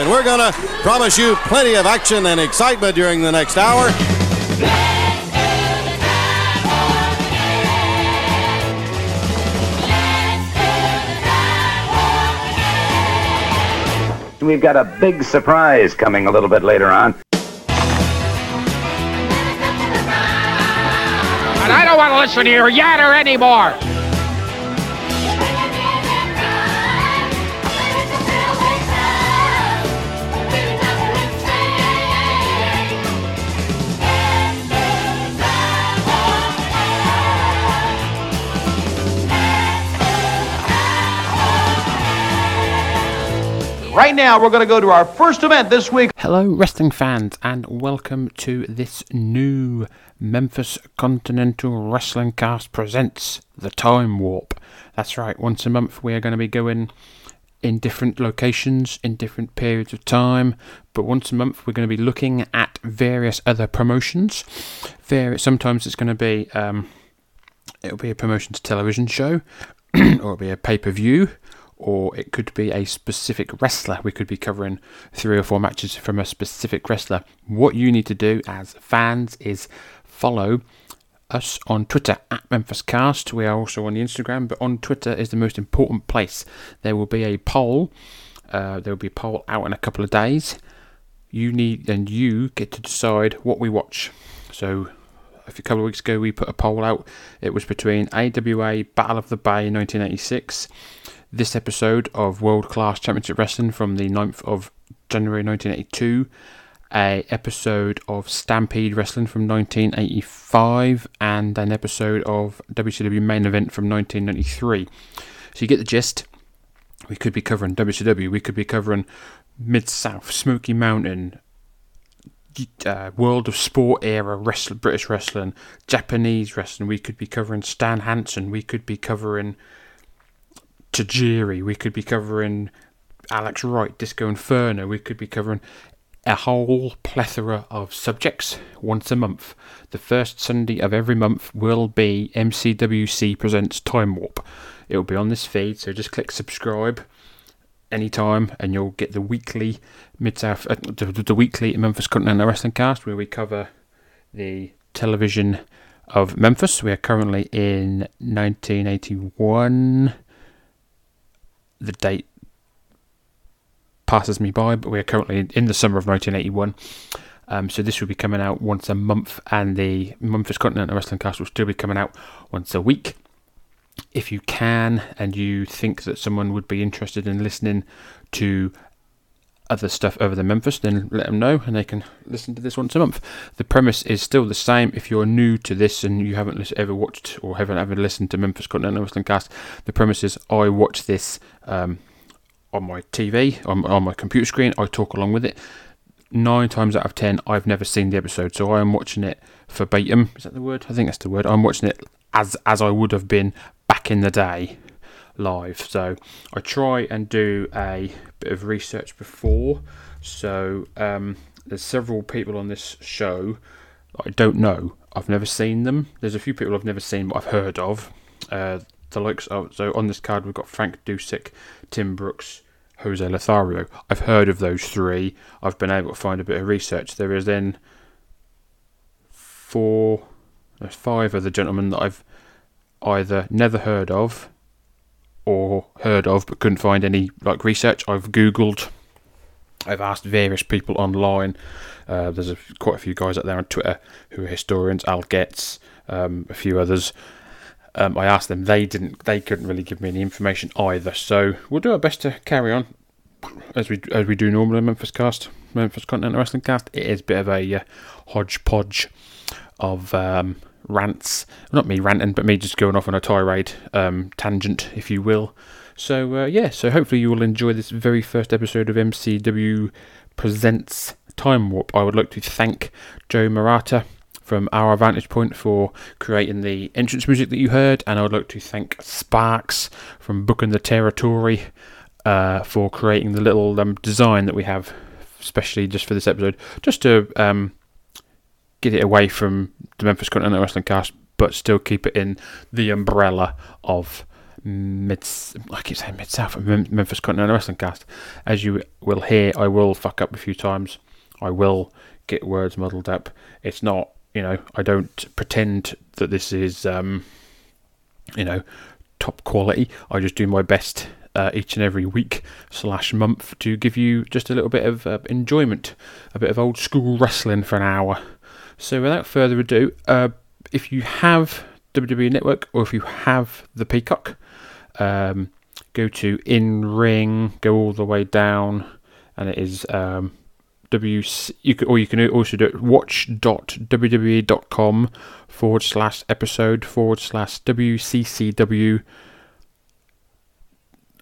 And we're going to promise you plenty of action and excitement during the next hour. We've got a big surprise coming a little bit later on. And I don't want to listen to your yatter anymore. Right now, we're going to go to our first event this week. Hello, wrestling fans, and welcome to this new Memphis Continental Wrestling Cast presents the Time Warp. That's right, once a month we are going to be going in different locations in different periods of time, but once a month we're going to be looking at various other promotions. Various, sometimes it's going to be um, it'll be a promotion to television show, or it'll be a pay per view or it could be a specific wrestler. We could be covering three or four matches from a specific wrestler. What you need to do as fans is follow us on Twitter at MemphisCast. We are also on the Instagram, but on Twitter is the most important place. There will be a poll. Uh, there will be a poll out in a couple of days. You need and you get to decide what we watch. So a couple of weeks ago we put a poll out. It was between AWA Battle of the Bay 1986 this episode of World Class Championship Wrestling from the 9th of January 1982, a episode of Stampede Wrestling from 1985, and an episode of WCW Main Event from 1993. So you get the gist. We could be covering WCW, we could be covering Mid South, Smoky Mountain, uh, World of Sport era wrestling, British wrestling, Japanese wrestling. We could be covering Stan Hansen. We could be covering Tajiri. We could be covering Alex Wright, Disco Inferno. We could be covering a whole plethora of subjects once a month. The first Sunday of every month will be MCWC Presents Time Warp. It will be on this feed, so just click subscribe anytime and you'll get the weekly Mid South, uh, the, the weekly Memphis Continental Wrestling Cast where we cover the television of Memphis. We are currently in 1981 the date passes me by, but we are currently in the summer of 1981. Um, so this will be coming out once a month, and the Memphis Continental Wrestling Cast will still be coming out once a week. If you can, and you think that someone would be interested in listening to other stuff over the Memphis, then let them know and they can listen to this once a month. The premise is still the same. If you're new to this and you haven't ever watched or haven't ever listened to Memphis Continental Wrestling Cast, the premise is I watch this um, on my TV, on, on my computer screen, I talk along with it. Nine times out of ten, I've never seen the episode, so I am watching it verbatim. Is that the word? I think that's the word. I'm watching it as as I would have been back in the day live. So I try and do a bit of research before. So um, there's several people on this show I don't know. I've never seen them. There's a few people I've never seen, but I've heard of. Uh, the likes of so on this card we've got Frank Dusek, Tim Brooks, Jose Lothario. I've heard of those three. I've been able to find a bit of research. There is then four, there's five other gentlemen that I've either never heard of or heard of but couldn't find any like research. I've googled. I've asked various people online. Uh, there's a, quite a few guys out there on Twitter who are historians. Al Getz, um, a few others. Um, I asked them. They didn't. They couldn't really give me any information either. So we'll do our best to carry on as we as we do normally. Memphis Cast, Memphis Continental Wrestling Cast. It is a bit of a uh, hodgepodge of um, rants. Not me ranting, but me just going off on a tirade, um, tangent, if you will. So, uh, yeah, so hopefully you will enjoy this very first episode of MCW Presents Time Warp. I would like to thank Joe Murata from Our Vantage Point for creating the entrance music that you heard, and I would like to thank Sparks from Booking the Territory uh, for creating the little um, design that we have, especially just for this episode, just to um, get it away from the Memphis Continental Wrestling Cast, but still keep it in the umbrella of mid. I keep saying mid South Memphis Continental Wrestling Cast. As you will hear, I will fuck up a few times. I will get words muddled up. It's not, you know, I don't pretend that this is, um, you know, top quality. I just do my best uh, each and every week slash month to give you just a little bit of uh, enjoyment, a bit of old school wrestling for an hour. So without further ado, uh, if you have WWE Network or if you have the Peacock, um, go to In Ring, go all the way down, and it is um, W. You can, or you can also do it watch.wwe.com forward slash episode forward slash WCCW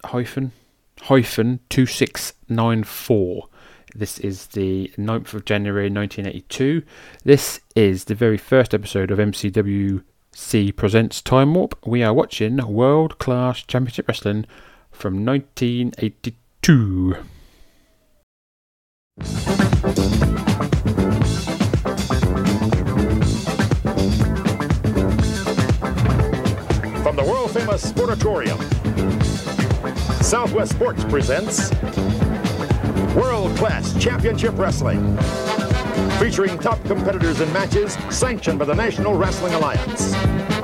hyphen hyphen 2694. This is the 9th of January 1982. This is the very first episode of MCWC Presents Time Warp. We are watching World Class Championship Wrestling from 1982. From the world famous Sportatorium, Southwest Sports presents World Class Championship Wrestling. Featuring top competitors in matches sanctioned by the National Wrestling Alliance.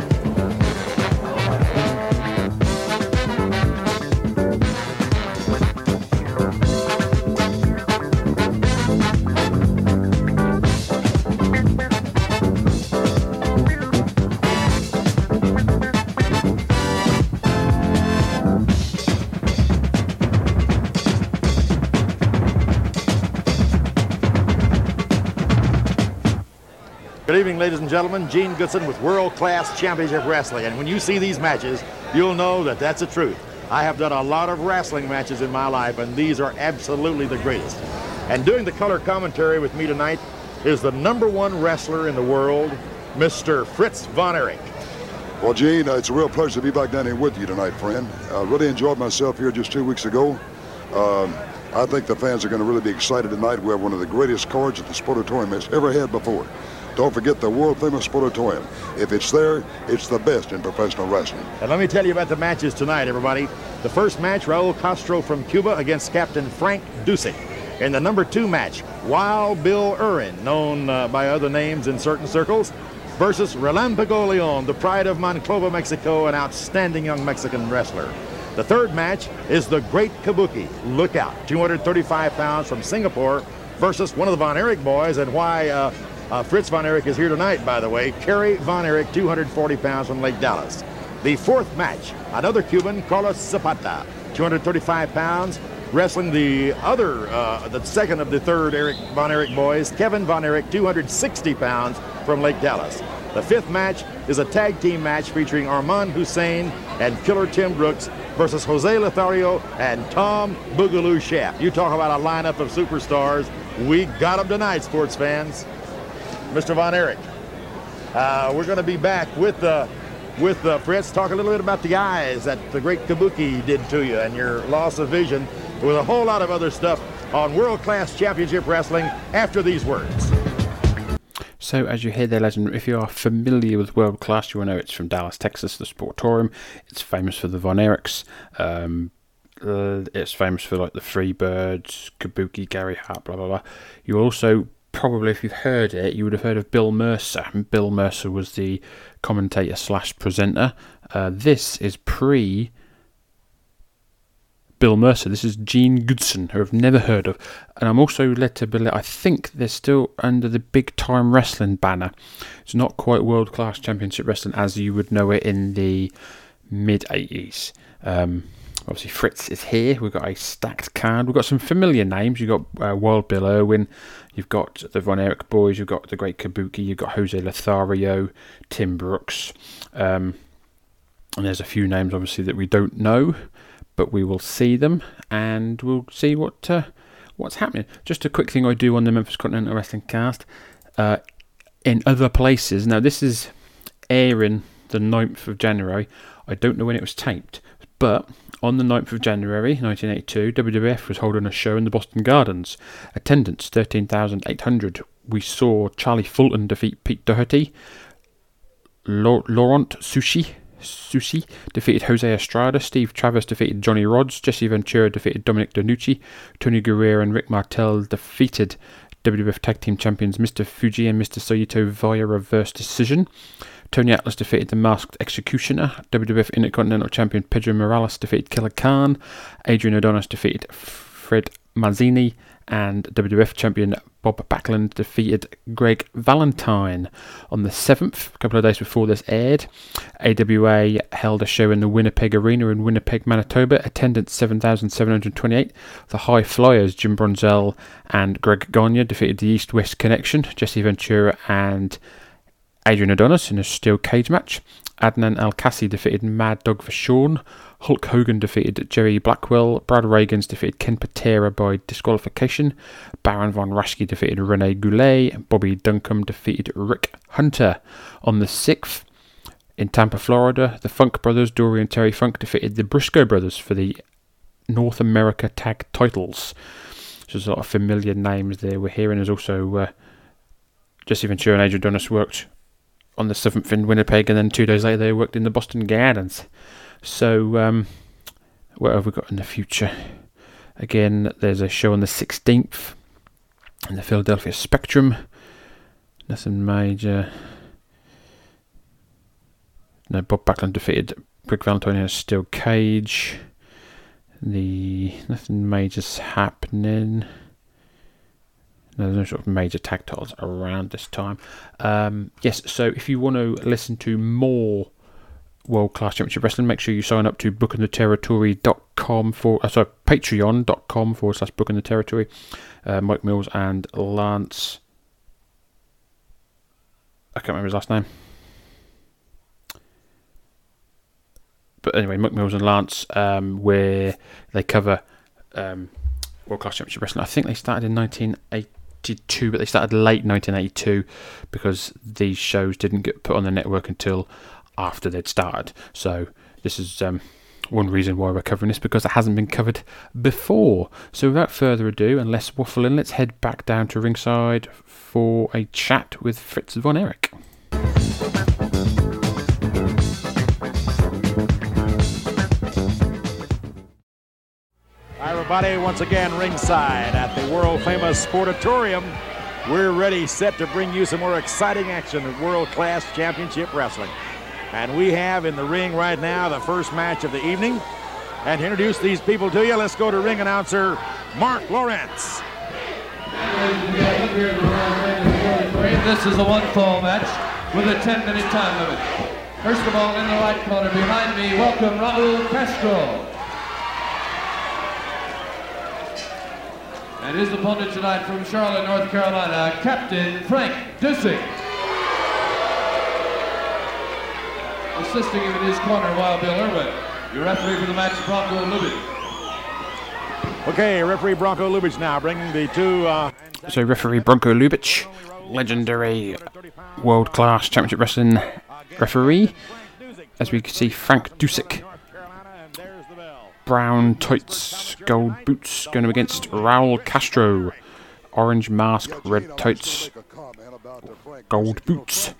Evening, ladies and gentlemen. Gene Goodson with World Class Championship Wrestling. And when you see these matches, you'll know that that's the truth. I have done a lot of wrestling matches in my life, and these are absolutely the greatest. And doing the color commentary with me tonight is the number one wrestler in the world, Mr. Fritz Von Erich. Well, Gene, uh, it's a real pleasure to be back down here with you tonight, friend. I really enjoyed myself here just two weeks ago. Um, I think the fans are going to really be excited tonight. We have one of the greatest cards that the Sportatorium has ever had before. Don't forget the world famous Sportatorium. If it's there, it's the best in professional wrestling. And let me tell you about the matches tonight, everybody. The first match, Raul Castro from Cuba against Captain Frank Dusek. In the number two match, Wild Bill Irwin, known uh, by other names in certain circles, versus Relampago Leon, the pride of Monclova, Mexico, an outstanding young Mexican wrestler. The third match is the Great Kabuki. Look out, 235 pounds from Singapore versus one of the Von Erich boys, and why uh, uh, Fritz Von Erich is here tonight, by the way. Kerry Von Erich, 240 pounds from Lake Dallas. The fourth match, another Cuban, Carlos Zapata, 235 pounds, wrestling the other, uh, the second of the third Eric Von Erich boys, Kevin Von Erich, 260 pounds from Lake Dallas. The fifth match is a tag team match featuring Armand Hussein and Killer Tim Brooks versus Jose Lothario and Tom Boogaloo Shaft. You talk about a lineup of superstars. We got them tonight, sports fans. Mr. Von Erich. Uh, we're going to be back with uh, with uh, Fritz. Talk a little bit about the eyes that the great Kabuki did to you and your loss of vision, with a whole lot of other stuff on World Class Championship Wrestling after these words. So, as you hear there, legend, if you are familiar with World Class, you will know it's from Dallas, Texas, the Sportatorium. It's famous for the Von Erichs. Um, uh, it's famous for like the Freebirds, Kabuki, Gary Hart, blah blah blah. You also probably, if you've heard it, you would have heard of Bill Mercer. Bill Mercer was the commentator slash presenter. Uh, this is pre Bill Mercer. This is Gene Goodson, who I've never heard of. And I'm also led to believe, I think they're still under the Big Time Wrestling banner. It's not quite World Class Championship Wrestling as you would know it in the mid 80s. Um, obviously, Fritz is here. We've got a stacked card. We've got some familiar names. You've got uh, Wild Bill Irwin. You've got the Von Erich boys. You've got the Great Kabuki. You've got Jose Lothario, Tim Brooks. Um, and there's a few names, obviously, that we don't know but we will see them and we'll see what uh, what's happening. Just a quick thing I do on the Memphis Continental Wrestling Cast. Uh, in other places, now this is airing the 9th of January. I don't know when it was taped, but on the 9th of January 1982, WWF was holding a show in the Boston Gardens. Attendance 13,800. We saw Charlie Fulton defeat Pete Doherty. Laurent Sushi Susi defeated Jose Estrada. Steve Travis defeated Johnny Rodz. Jesse Ventura defeated Dominic DeNucci. Tony Garea and Rick Martel defeated WWF Tag Team Champions Mr. Fuji and Mr. Saito via reverse decision. Tony Atlas defeated the Masked Executioner. WWF Intercontinental Champion Pedro Morales defeated Killer Khan. Adrian Adonis defeated Fred Marzino. And WWF Champion Bob Backlund defeated Greg Valentine. On the 7th, a couple of days before this aired, AWA held a show in the Winnipeg Arena in Winnipeg, Manitoba. Attendance 7,728. The High Flyers, Jim Brunzell and Greg Gagne, defeated the East West Connection, Jesse Ventura and Adrian Adonis in a steel cage match. Adnan Al Kaissie defeated Mad Dog for Vachon. Hulk Hogan defeated Jerry Blackwell. Brad Rheingans defeated Ken Patera by disqualification. Baron von Raschke defeated Rene Goulet. Bobby Duncum defeated Rick Hunter. On the 6th, in Tampa, Florida, the Funk Brothers, Dory and Terry Funk, defeated the Briscoe Brothers for the North America Tag Titles. So there's a lot of familiar names there we're hearing. There's also uh, Jesse Ventura and Adrian Adonis worked on the 7th in Winnipeg, and then two days later they worked in the Boston Gardens. So, um, what have we got in the future? Again, there's a show on the 16th in the Philadelphia Spectrum. Nothing major. No, Bob Backlund defeated Greg Valentine in a steel cage. The nothing major's happening. There's no sort of major tag titles around this time. Um, yes, so if you want to listen to more World Class Championship Wrestling, make sure you sign up to bookingtheterritory.com for uh, sorry, patreon.com forward slash booking. Uh, Mike Mills and Lance. I can't remember his last name. But anyway, Mike Mills and Lance, um, where they cover um, World Class Championship Wrestling. I think they started in 1982, but they started late 1982 because these shows didn't get put on the network until after they'd started. So this is um, one reason why we're covering this because it hasn't been covered before. So without further ado and less waffling, let's head back down to ringside for a chat with Fritz von Erich. Everybody. Once again, ringside at the world famous Sportatorium. We're ready, set to bring you some more exciting action World Class Championship Wrestling. And we have in the ring right now the first match of the evening. And to introduce these people to you, let's go to ring announcer Mark Lawrence. This is a one-fall match with a 10-minute time limit. First of all, in the right corner behind me, welcome Raul Castro. And his opponent tonight from Charlotte, North Carolina, Captain Frank Dusek. Assisting him in his corner, Wild Bill Irwin. Your referee for the match, Bronko Lubich. Okay, referee Bronko Lubich now bringing the two. Uh, So referee Bronko Lubich, legendary world class championship wrestling referee. As we can see, Frank Dusek, brown tights, gold boots, going against Raul Castro, orange mask, red tights, gold boots.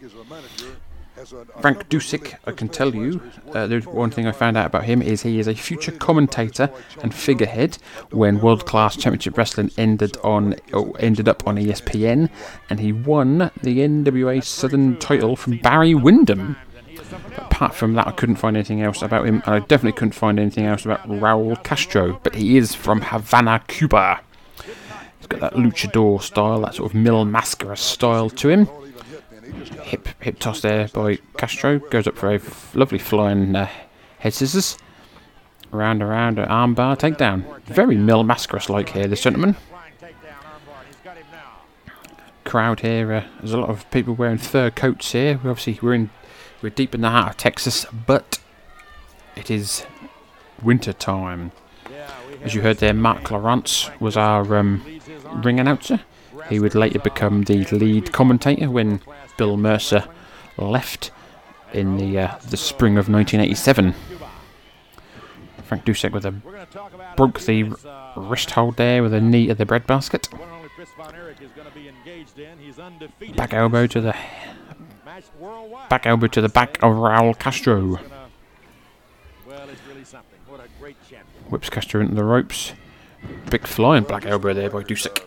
Frank Dusek, I can tell you, uh, there's one thing I found out about him is he is a future commentator and figurehead when World Class Championship Wrestling ended on oh, ended up on ESPN, and he won the NWA Southern title from Barry Windham. Apart from that, I couldn't find anything else about him, and I definitely couldn't find anything else about Raul Castro. But he is from Havana, Cuba. He's got that luchador style, that sort of Mil Mascara style to him hip hip toss there by Castro. Goes up for a f- lovely flying uh, head scissors. Around, around, an armbar takedown. Very Mil Mascaras like here, this gentleman. Crowd here. Uh, there's a lot of people wearing fur coats here. We obviously we're in we're deep in the heart of Texas, but it is winter time. As you heard there, Mark Lawrence was our um, ring announcer. He would later become the lead commentator when Bill Mercer left in the uh, the spring of 1987. Frank Dusek with a broke the wrist hold there with a knee to the breadbasket. Back elbow to the Back elbow to the back of Raul Castro. Whips Castro into the ropes. Big flying black elbow there by Dusek.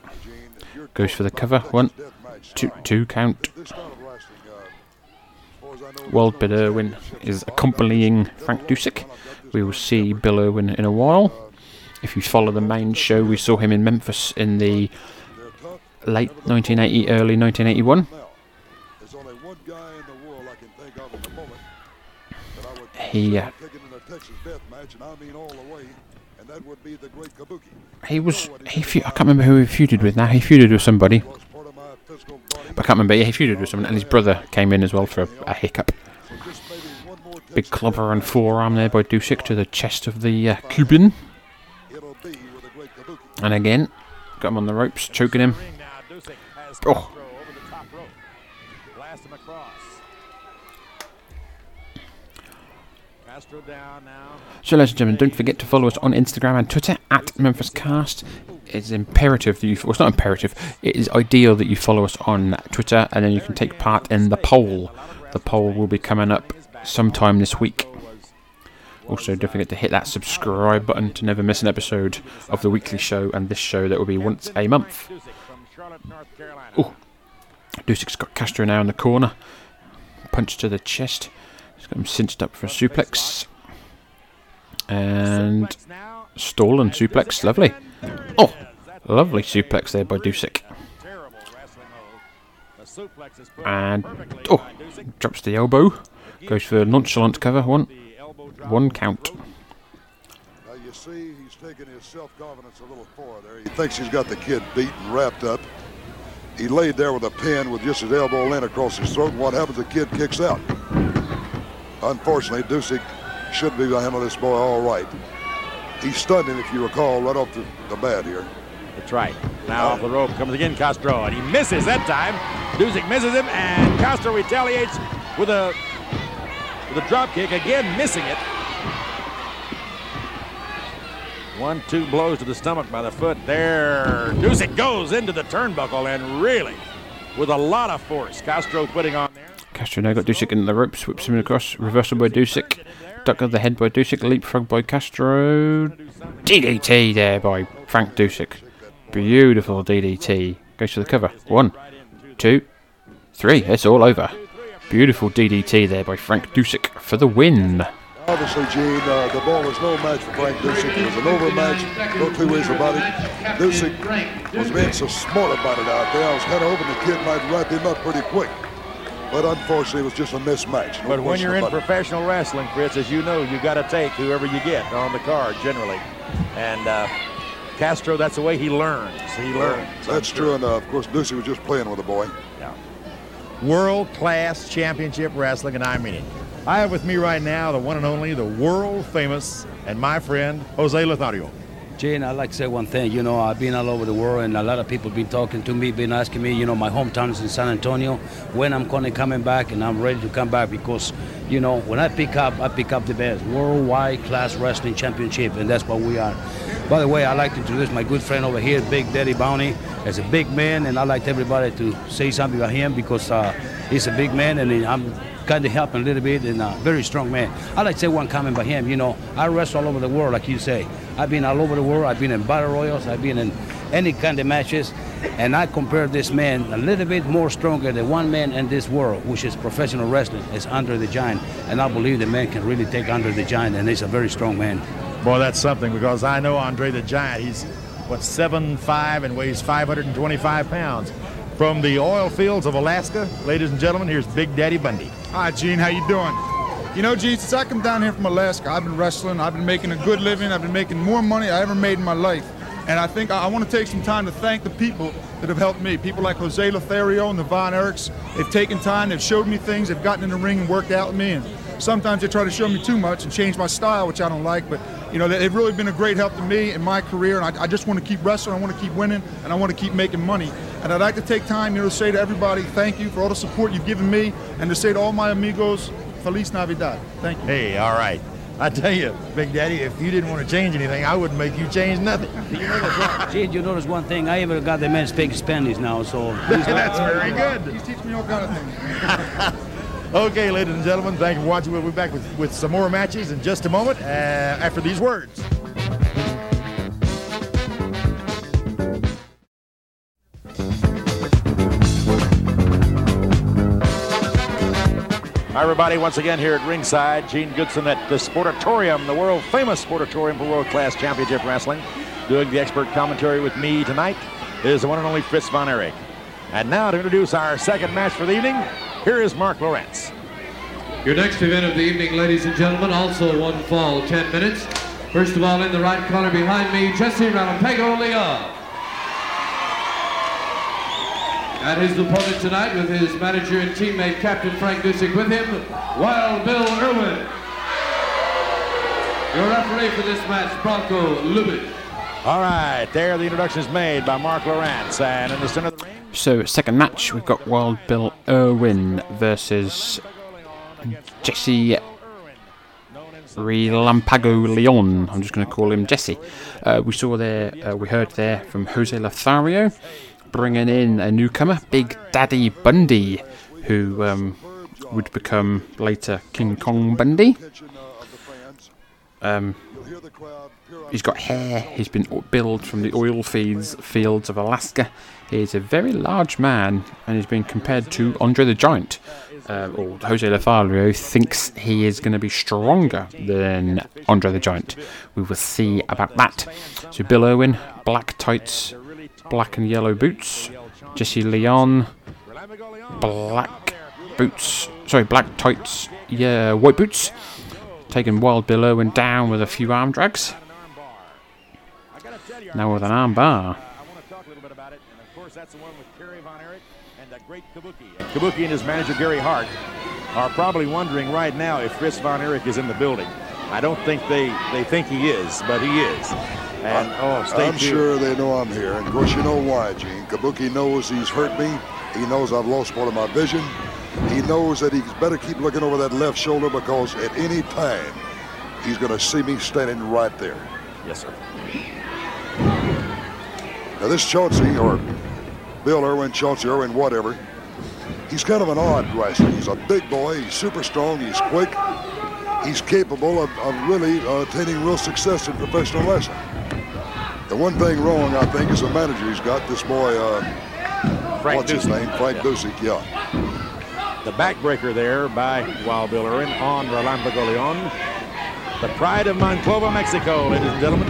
Goes for the cover. One, two, two count. Wild Bill Irwin is accompanying Frank Dusek. We will see Bill Irwin in a while. If you follow the main show, we saw him in Memphis in the late 1980, early 1981. Great Kabuki. He was. He fe- I can't remember who he feuded with now. He feuded with somebody. Was part of my physical body. But I can't remember. Yeah, he feuded with someone, and his brother came in as well for a, a hiccup. So just maybe one more Big Texas clobber and forearm there by Dusek to the chest of the uh, Cuban. It'll be with the great Kabuki. And again, got him on the ropes, choking him. Ring now, Dusek has Oh. So, ladies and gentlemen, don't forget to follow us on Instagram and Twitter at Memphis Cast. It's imperative that you. Well, it's not imperative. It is ideal that you follow us on Twitter, and then you can take part in the poll. The poll will be coming up sometime this week. Also, don't forget to hit that subscribe button to never miss an episode of the weekly show and this show that will be once a month. Oh, Dusek's got Castro now in the corner. Punch to the chest. He's got him cinched up for a suplex. And and suplex. Lovely. Oh, lovely suplex there by put And oh, drops the elbow. Goes for a nonchalant cover. One, one count. You see, he's taking his self-confidence a little far there. He thinks he's got the kid beat and wrapped up. He laid there with a pin with just his elbow in across his throat. What happens? The kid kicks out. Unfortunately, Dusek should be to handle this boy all right. He stunned him, if you recall, right off the, the bat here. That's right. Now off the rope comes again Castro, and he misses that time. Dusek misses him, and Castro retaliates with a with a drop kick again, missing it. One, two blows to the stomach by the foot. There, Dusek goes into the turnbuckle, and really, with a lot of force, Castro putting on. Castro now got Dusek in the ropes. Whips him across. Reversal by Dusek. Duck of the head by Dusek. Leapfrog by Castro. DDT there by Frank Dusek. Beautiful DDT. Goes for the cover. One, two, three. It's all over. Beautiful DDT there by Frank Dusek for the win. Obviously, Gene, uh, the ball was no match for Frank Dusek. It was an overmatch. No two ways about it. Dusek was being so smart about it out there. I was kind of hoping the kid might wrap him up pretty quick. But unfortunately, it was just a mismatch. No But when you're in it. professional wrestling, Fritz, as you know, you got to take whoever you get on the card generally. And uh, Castro, that's the way he learns. He learns. That's true, and uh, of course, Dusek was just playing with a boy. Yeah. World class championship wrestling, and I mean it. I have with me right now the one and only, the world famous, and my friend Jose Lothario. Gene, I'd like to say one thing. You know, I've been all over the world, and a lot of people been talking to me, been asking me. You know, my hometown is in San Antonio. When I'm going to coming back, and I'm ready to come back because, you know, when I pick up, I pick up the best worldwide class wrestling championship, and that's what we are. By the way, I'd like to introduce my good friend over here, Big Daddy Bundy, as a big man, and I'd like everybody to say something about him because uh, he's a big man, and I'm kind of helping a little bit, and a very strong man. I'd like to say one comment about him. You know, I wrestle all over the world, like you say. I've been all over the world. I've been in battle royals. I've been in any kind of matches, and I compare this man a little bit more stronger than one man in this world, which is professional wrestling, is Andre the Giant, and I believe the man can really take Andre the Giant, and he's a very strong man. Boy, that's something because I know Andre the Giant. He's, what, 7'5 and weighs 525 pounds. From the oil fields of Alaska, ladies and gentlemen, here's Big Daddy Bundy. Hi, Gene. How you doing? You know, Gene, since I come down here from Alaska, I've been wrestling. I've been making a good living. I've been making more money I ever made in my life. And I think I, I want to take some time to thank the people that have helped me. People like Jose Lothario and the Von Erichs. They've taken time. They've showed me things. They've gotten in the ring and worked out with me. And sometimes they try to show me too much and change my style, which I don't like. But you know, they- they've really been a great help to me in my career. And I, I just want to keep wrestling. I want to keep winning, and I want to keep making money. And I'd like to take time, you know, to say to everybody, thank you for all the support you've given me, and to say to all my amigos, Feliz Navidad. Thank you. Hey, all right. I tell you, Big Daddy, if you didn't want to change anything, I wouldn't make you change nothing. Gene, you notice one thing? I even got the man speak Spanish now, so. That's very uh, good. He's teaching me all kind of things. Okay, ladies and gentlemen, thank you for watching. We'll be back with, with some more matches in just a moment uh, after these words. Hi, everybody, once again here at ringside. Gene Goodson at the Sportatorium, the world famous Sportatorium for world class championship wrestling. Doing the expert commentary with me tonight is the one and only Fritz Von Erich. And now to introduce our second match for the evening, here is Mark Lawrence. Your next event of the evening, ladies and gentlemen, also one fall, 10 minutes. First of all, in the right corner behind me, Jesse Relampago Leon. And his opponent tonight with his manager and teammate Captain Frank Dusek with him, Wild Bill Irwin. Your referee for this match, Bronco Lubin. All right, there the introduction is made by Mark Lawrence. And in the center of the ring, So, second match, we've got Wild Bill Irwin versus Jesse Relampago Leon. I'm just going to call him Jesse. Uh, we saw there, uh, we heard there from Jose Lothario bringing in a newcomer, Big Daddy Bundy, who um, would become later King Kong Bundy. Um, he's got hair. He's been billed from the oil fields fields of Alaska. He's a very large man, and he's been compared to Andre the Giant. Uh, or Jose Lothario thinks he is going to be stronger than Andre the Giant. We will see about that. So Bill Irwin, black tights, black and yellow boots. Jesse Leon, black boots. Sorry, black tights, yeah, white boots. Taking Wild Bill Irwin down with a few arm drags. Now with an arm bar. I want to talk a little bit about it. And of course, that's the one with Kerry Von Erich and the great Kabuki. Kabuki and his manager, Gary Hart, are probably wondering right now if Fritz Von Erich is in the building. I don't think they, they think he is, but he is. And, oh, stay I'm tuned. sure they know I'm here. And of course, you know why, Gene. Kabuki knows he's hurt me. He knows I've lost part of my vision. He knows that he's better keep looking over that left shoulder because at any time, he's going to see me standing right there. Yes, sir. Now, this Chauncey, or Bill Irwin, Chauncey Irwin, whatever, he's kind of an odd wrestler. He's a big boy. He's super strong. He's quick. He's capable of, of really uh, attaining real success in professional wrestling. The one thing wrong, I think, is the manager he's got. This boy, uh, what's his name? Frank Yeah. Dusek, yeah. The backbreaker there by Wild Bill Irwin on Relampago Leon. The pride of Monclova, Mexico, ladies and gentlemen.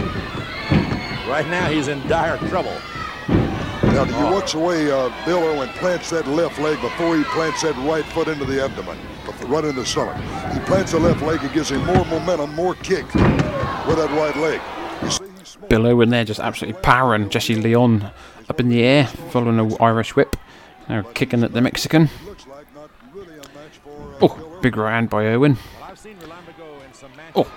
Right now, he's in dire trouble. Now, did you watch the way uh, Bill Irwin plants that left leg before he plants that right foot into the abdomen, right in the stomach? He plants the left leg, it gives him more momentum, more kick with that right leg. You see. Bill Irwin there just absolutely powering Jesse Leon up in the air, following an Irish whip. Now kicking at the Mexican. Looks like not really a match for uh, Oh, Bill Irwin. big round by Irwin. Well, I've seen Relampago in some matches. Oh,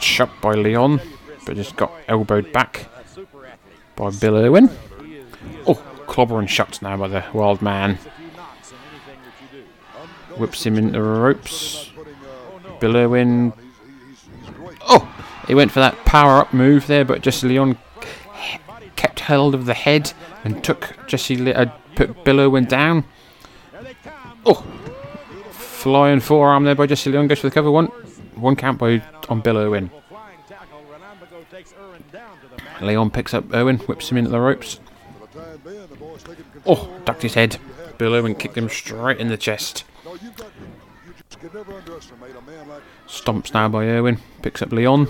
shot by Leon, but just got elbowed back A super athlete. by Bill Irwin. Oh, clobbering shots now by the wild man. Whips him into the ropes. Putting, Bill Irwin. he's, he's, he's great. Oh, he went for that power up move there, but Jesse Leon kept hold of the head and took Jesse Le- uh, put Bill Irwin down. Oh, flying forearm there by Jesse Leon goes for the cover one. One count by on Bill Irwin. Flying tackle. Relampago takes Irwin down to the mat. Leon picks up Irwin, whips him into the ropes. For the time being, the boy's taking control. Oh, ducked his head. Bill and kicked him straight in the chest. Stomps now by Irwin. Picks up Leon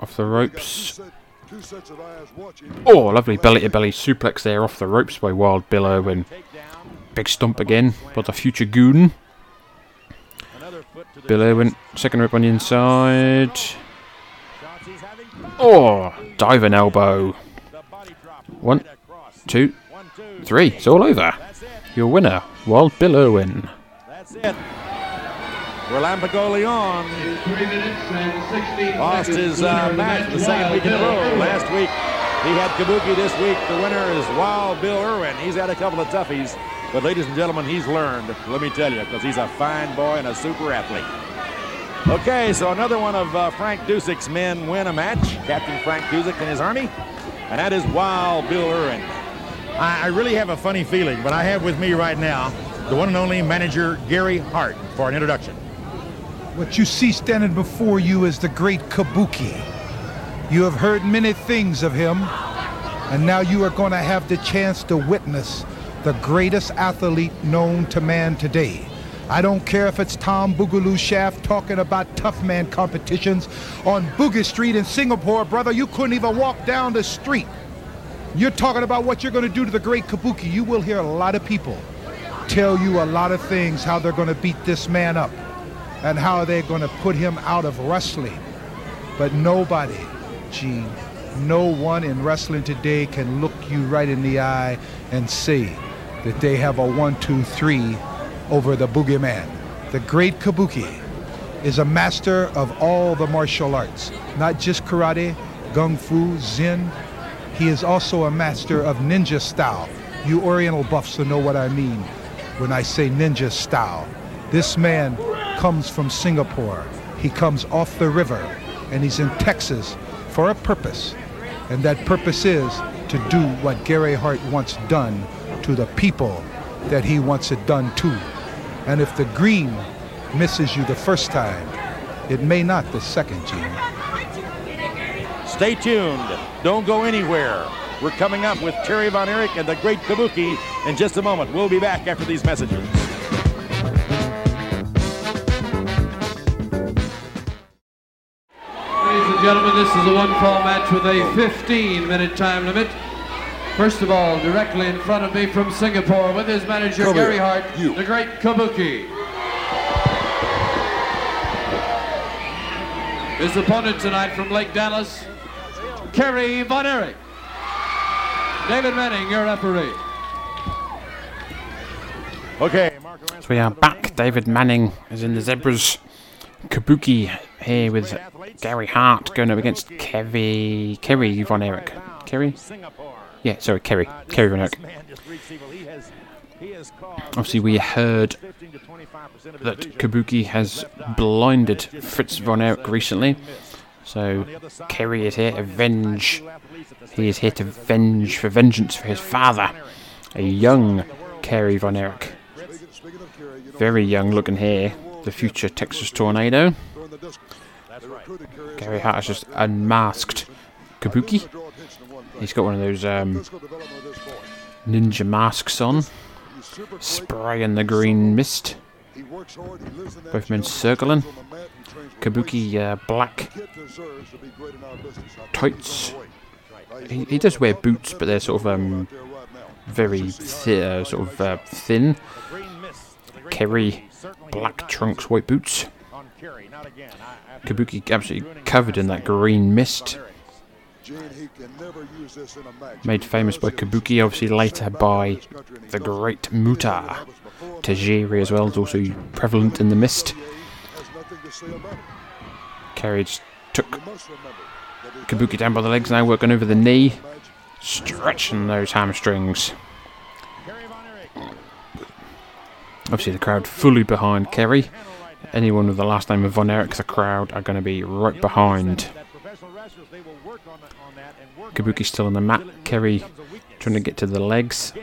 off the ropes. Oh, lovely belly to belly suplex there off the ropes by Wild Bill Irwin. Big stump again by the future goon. Bill Irwin, second rope on the inside. Oh, diving elbow. One, two, three. It's all over. Your winner, Bill Irwin. That's it. Relampago Leon Three minutes and 16 lost his uh, match the second week in a row. Last week he had Kabuki. This week the winner is Wild Bill Irwin. He's had a couple of toughies, but ladies and gentlemen, he's learned. Let me tell you, because he's a fine boy and a super athlete. Okay, so another one of uh, Frank Dusek's men win a match. Captain Frank Dusek and his army, and that is Wild Bill Irwin. I, I really have a funny feeling, but I have with me right now the one and only manager Gary Hart for an introduction. What you see standing before you is the great Kabuki. You have heard many things of him, and now you are going to have the chance to witness the greatest athlete known to man today. I don't care if it's Tom Boogaloo Shaft talking about tough man competitions on Boogie Street in Singapore, brother. You couldn't even walk down the street. You're talking about what you're going to do to the great Kabuki. You will hear a lot of people tell you a lot of things how they're going to beat this man up and how they're going to put him out of wrestling. But nobody, Gene, no one in wrestling today can look you right in the eye and say that they have a one, two, three over the boogeyman. The great Kabuki is a master of all the martial arts, not just karate, gung fu, zen. He is also a master of ninja style. You Oriental buffs will know what I mean when I say ninja style. This man comes from Singapore. He comes off the river and he's in Texas for a purpose. And that purpose is to do what Gary Hart wants done to the people that he wants it done to. And if the green misses you the first time, it may not the second, Gene. Stay tuned. Don't go anywhere. We're coming up with Kerry Von Erich and the Great Kabuki in just a moment. We'll be back after these messages. Ladies and gentlemen, this is a one-fall match with a 15-minute time limit. First of all, directly in front of me from Singapore with his manager Come Gary Hart, you. the great Kabuki. His opponent tonight from Lake Dallas, Kerry Von Erich. David Manning, your referee. Okay, So we are back. David Manning is in the Zebras. Kabuki here with Gary Hart going up against Kerry Kerry Von Erich. Kerry? Yeah, sorry, Kerry. Kerry Von Erich. Obviously, we heard that Kabuki has blinded Fritz Von Erich recently. So Kerry is here to avenge. He is here to avenge for vengeance for his father, a young Kerry Von Erich. Very young looking here, the future Texas Tornado. Gary Hart has just unmasked Kabuki. He's got one of those um, ninja masks on, spraying the green mist. Both men circling. Kabuki uh, black tights. He, he does wear boots, but they're sort of um, very uh, sort of uh, thin. Kerry black trunks, white boots. Kabuki absolutely covered in that green mist. Made famous by Kabuki, obviously later by the great Muta. Tajiri as well is also prevalent in the mist. Carriage took Kabuki down by the legs now, working over the knee, stretching those hamstrings. Obviously, the crowd fully behind Kerry. Anyone with the last name of Von Erich, the crowd are going to be right behind. Kabuki still on the mat. Kerry trying to get to the legs.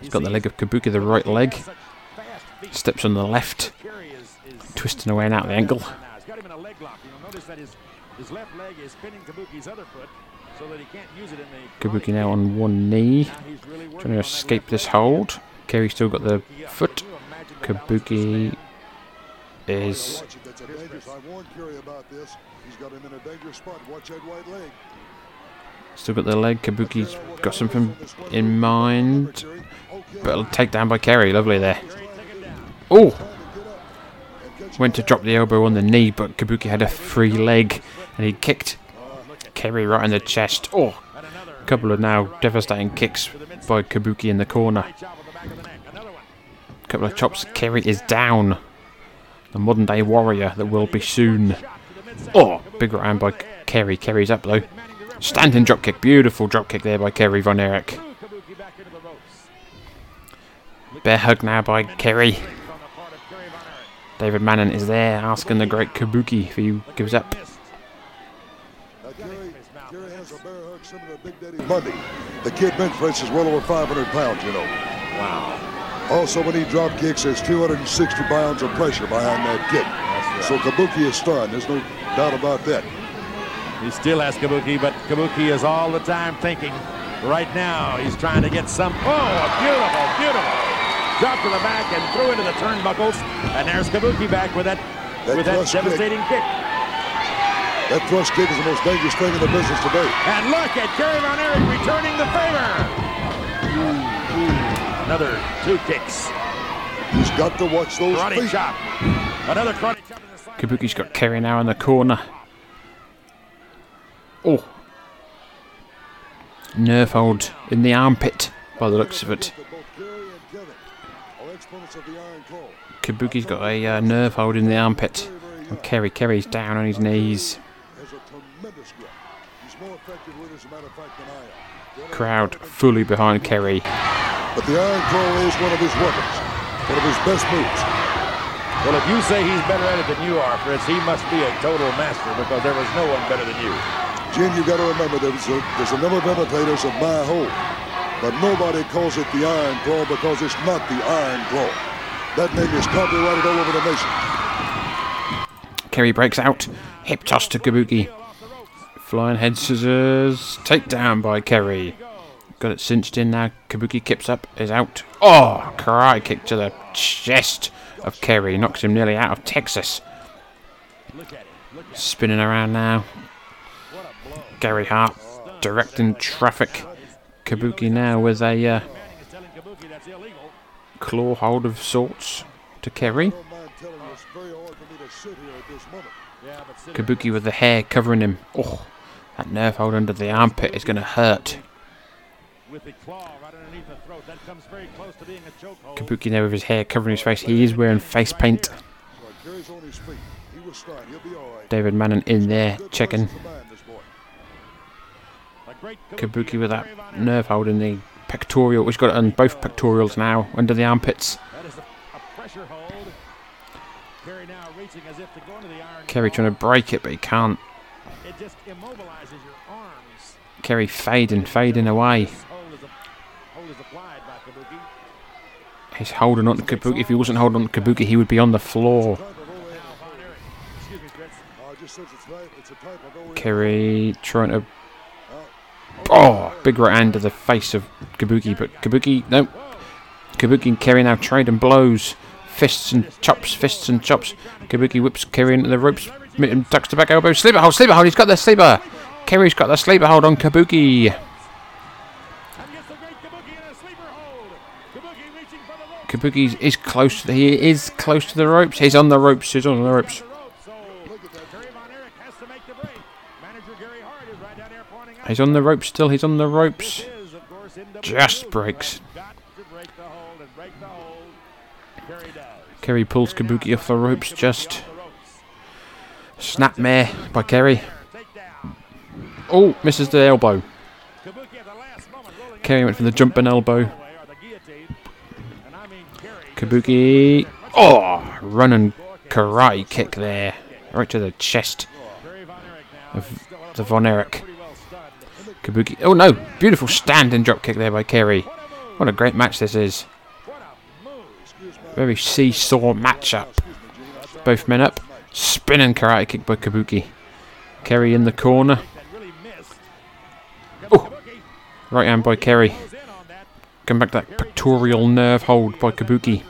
He's got the leg of Kabuki, the right leg. Steps on the left, twisting away and out the ankle. Kabuki now on one knee, trying to escape this hold. Kerry still got the foot. Kabuki is still got the leg. Kabuki's got something in mind, but take down by Kerry. Lovely there. Oh, went to drop the elbow on the knee, but Kabuki had a free leg, and he kicked Kerry right in the chest. Oh, a couple of now devastating kicks by Kabuki in the corner. A couple of chops. Kerry is down. The modern day warrior that will be soon. Oh, big right hand by Kerry. Kerry's up though. Standing drop kick. Beautiful drop kick there by Kerry Von Erich. Bear hug now by Kerry. David Manning is there asking the great Kabuki if he gives up. Monday. The kid bench press is well over 500 pounds, you know. Wow. Also, when he drop kicks, there's 260 pounds of pressure behind that kick. So Kabuki is stunned. There's no doubt about that. He still has Kabuki, but Kabuki is all the time thinking Right now, he's trying to get some. Oh, beautiful, beautiful. Drop to the back and through into the turnbuckles. And there's Kabuki back with that, That with that thrust kick. devastating kick. That thrust kick is the most dangerous thing in the business today. And look at Kerry Von Erich returning the favor. Another two kicks. He's got to watch those Karate feet. chop. Another karate chop. in the side. Kabuki's got Kerry now in the corner. Oh. Nerve hold in the armpit by the looks of it. That both Gary and Kevin are exponents of the Iron Claw. Kabuki's got a uh, nerve hold in the armpit. And Kerry, Kerry's down on his knees. Has a tremendous grip. He's more effective with it, as a matter of fact, than I am. Crowd fully behind Kerry. But the Iron Claw is one of his weapons, one of his best moves. Well, if you say he's better at it than you are, Fritz, he must be a total master because there was no one better than you. Gene, you've got to remember there's a, there's a number of imitators of my hold, but nobody calls it the Iron Claw because it's not the Iron Claw. That name is copyrighted all over the nation. Kerry breaks out. Hip toss to Kabuki. Flying head scissors. Takedown by Kerry. Got it cinched in now. Kabuki kips up. Is out. Oh! Karate kick to the chest of Kerry. Knocks him nearly out of Texas. Spinning around now. Gary Hart directing traffic. Kabuki now with a uh, claw hold of sorts to Kerry. Kabuki with the hair covering him. Oh, that nerve hold under the armpit is going to hurt. Kabuki now with his hair covering his face. He is wearing face paint. David Manning in there checking. Kabuki with that nerve hold in the pectoral. He's got it on both pectorals now, under the armpits. Kerry trying to break it, but he can't. It just immobilizes your arms. Kerry fading, fading away. He's holding on to Kabuki. If he wasn't holding on to Kabuki, he would be on the floor. Kerry trying to. Oh, big right hand to the face of Kabuki, but Kabuki, no. Kabuki and Kerry now trade and blows. Fists and chops, fists and chops. Kabuki whips Kerry into the ropes, mitten ducks the back elbow. Sleeper hold, sleeper hold, he's got the sleeper. Kerry's got the sleeper hold on Kabuki. And Kabuki is close. He is close to the ropes. He's on the ropes. He's on the ropes. The rope. So Kerry Von Erich has to make the break. Manager Gary Hart is right down there pointing out. He's on the ropes still. He's on the ropes. Is, of course, NWA Just breaks. Got to break the hold and break the hold. Kerry pulls Kabuki off the ropes. Just snap snapmare by Kerry. Oh, misses the elbow. Kabuki at the last moment rolling Kerry went for the jumping elbow. away or the. And I. Kabuki. Oh, running karate kick there. Right to the chest Kerry Von Erich now. of the Von Erich. Kabuki. Oh no, beautiful standing drop kick there by Kerry. What a great match this is. Very seesaw matchup. Both men up. Spinning karate kick by Kabuki. Kerry in the corner. Oh. Right hand by Kerry. Come back to that pectoral nerve hold by Kabuki.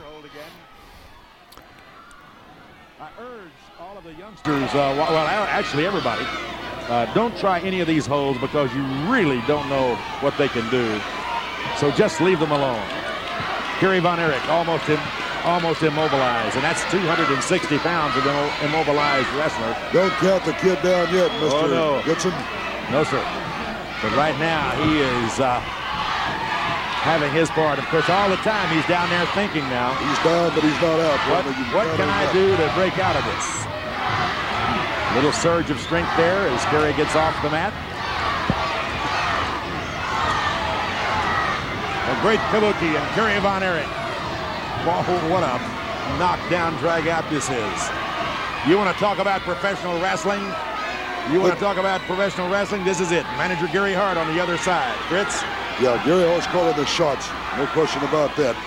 Uh, well, actually everybody, uh, don't try any of these holds because you really don't know what they can do. So just leave them alone. Kerry Von Erich almost im- almost immobilized, and that's 260 pounds of immo- immobilized wrestler. Don't count the kid down yet, Mr. Oh, no. Goodson. No, sir. But right now, he is uh, having his part. Of course, all the time he's down there thinking now, He's down, but he's not out. what, what can I do to break out of this? Little surge of strength there as Kerry gets off the mat. A great Kabuki and Kerry Von Erich. Whoa, what a knockdown drag out this is. You want to talk about professional wrestling? You want to talk about professional wrestling? This is it. Manager Gary Hart on the other side. Fritz? Yeah, Gary Hart's calling the shots. No question about that.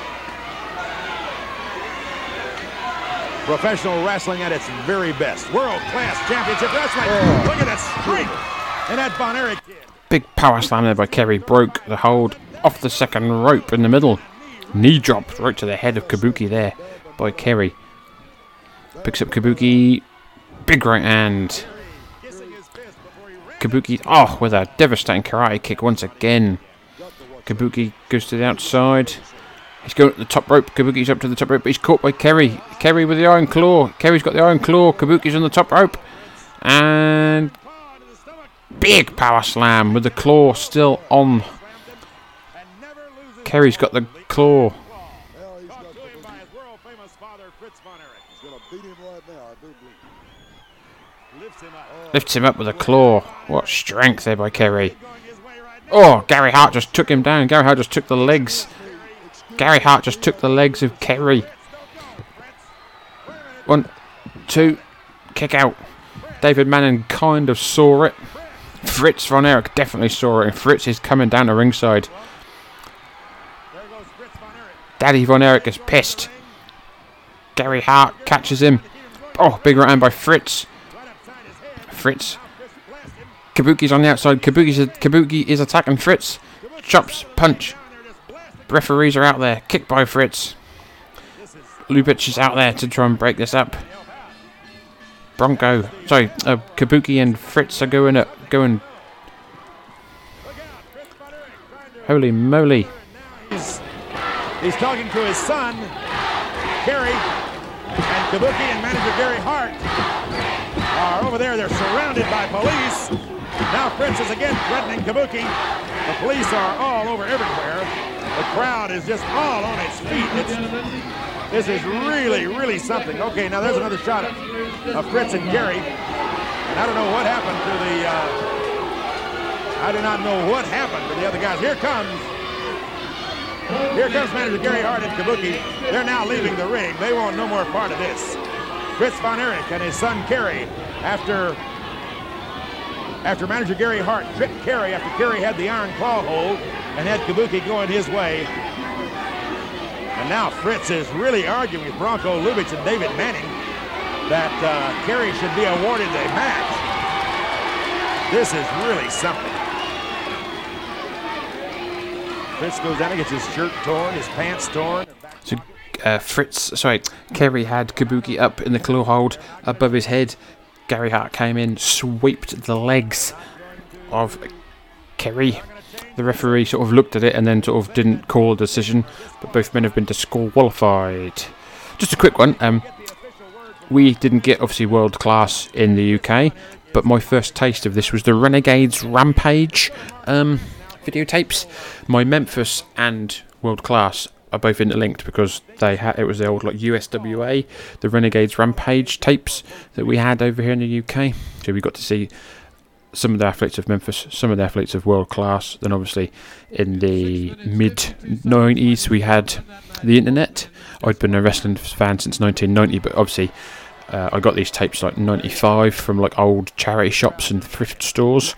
Professional wrestling at its very best. World class championship wrestling. Oh. Look at that strength. And that Von Erich kid. Big power slam there by Kerry. Broke the hold off the second rope in the middle. Knee drop right to the head of Kabuki there by Kerry. Picks up Kabuki. Big right hand. Kabuki, oh, with a devastating karate kick once again. Kabuki goes to the outside. He's going to the top rope. Kabuki's up to the top rope, but he's caught by Kerry. Kerry with the iron claw. Kerry's got the iron claw. Kabuki's on the top rope. And big power slam with the claw still on. Kerry's got the claw. Lifts him up with a claw. What strength there by Kerry. Oh, Gary Hart just took him down. Gary Hart just took the legs. Gary Hart just took the legs of Kerry. One, two, kick out. David Manning kind of saw it. Fritz von Erich definitely saw it, and Fritz is coming down the ringside. Daddy von Erich is pissed. Gary Hart catches him. Oh, big right hand by Fritz. Fritz. Kabuki's on the outside. Kabuki's Kabuki is attacking Fritz. Chops, punch. Referees are out there. Kick by Fritz. Lubich is out there to try and break this up. Bronko, sorry, uh, Kabuki and Fritz are going up, going. Holy moly! He's, talking to his son, Kerry, and Kabuki and manager Gary Hart are over there. They're surrounded by police. Now Fritz is again threatening Kabuki. The police are all over everywhere. The crowd is just all on its feet. It's, this is really, really something. Okay, now there's another shot of, Fritz and Gary. And I don't know what happened to the, uh, I do not know what happened to the other guys. Here comes, here comes manager Gary Hart and Kabuki. They're now leaving the ring. They want no more part of this. Fritz von Erich and his son Kerry, after after manager Gary Hart tricked Kerry after Kerry had the iron claw hold and had Kabuki going his way. And now Fritz is really arguing with Bronko Lubich and David Manning that uh, Kerry should be awarded a match. This is really something. Fritz goes down and gets his shirt torn, his pants torn. So uh, Fritz, sorry, Kerry had Kabuki up in the claw hold above his head. Gary Hart came in, swept the legs of Kerry. The referee sort of looked at it and then sort of didn't call a decision, but both men have been disqualified. Just a quick one. Um, we didn't get obviously world class in the UK, but my first taste of this was the Renegades Rampage um, videotapes. My Memphis and world class are both interlinked because they had it was the old like USWA, the Renegades Rampage tapes that we had over here in the UK. So we got to see some of the athletes of Memphis, some of the athletes of world class. Then obviously in the mid 90s we had the internet. I'd been a wrestling fan since 1990, but obviously uh, I got these tapes like 95 from like old charity shops and thrift stores.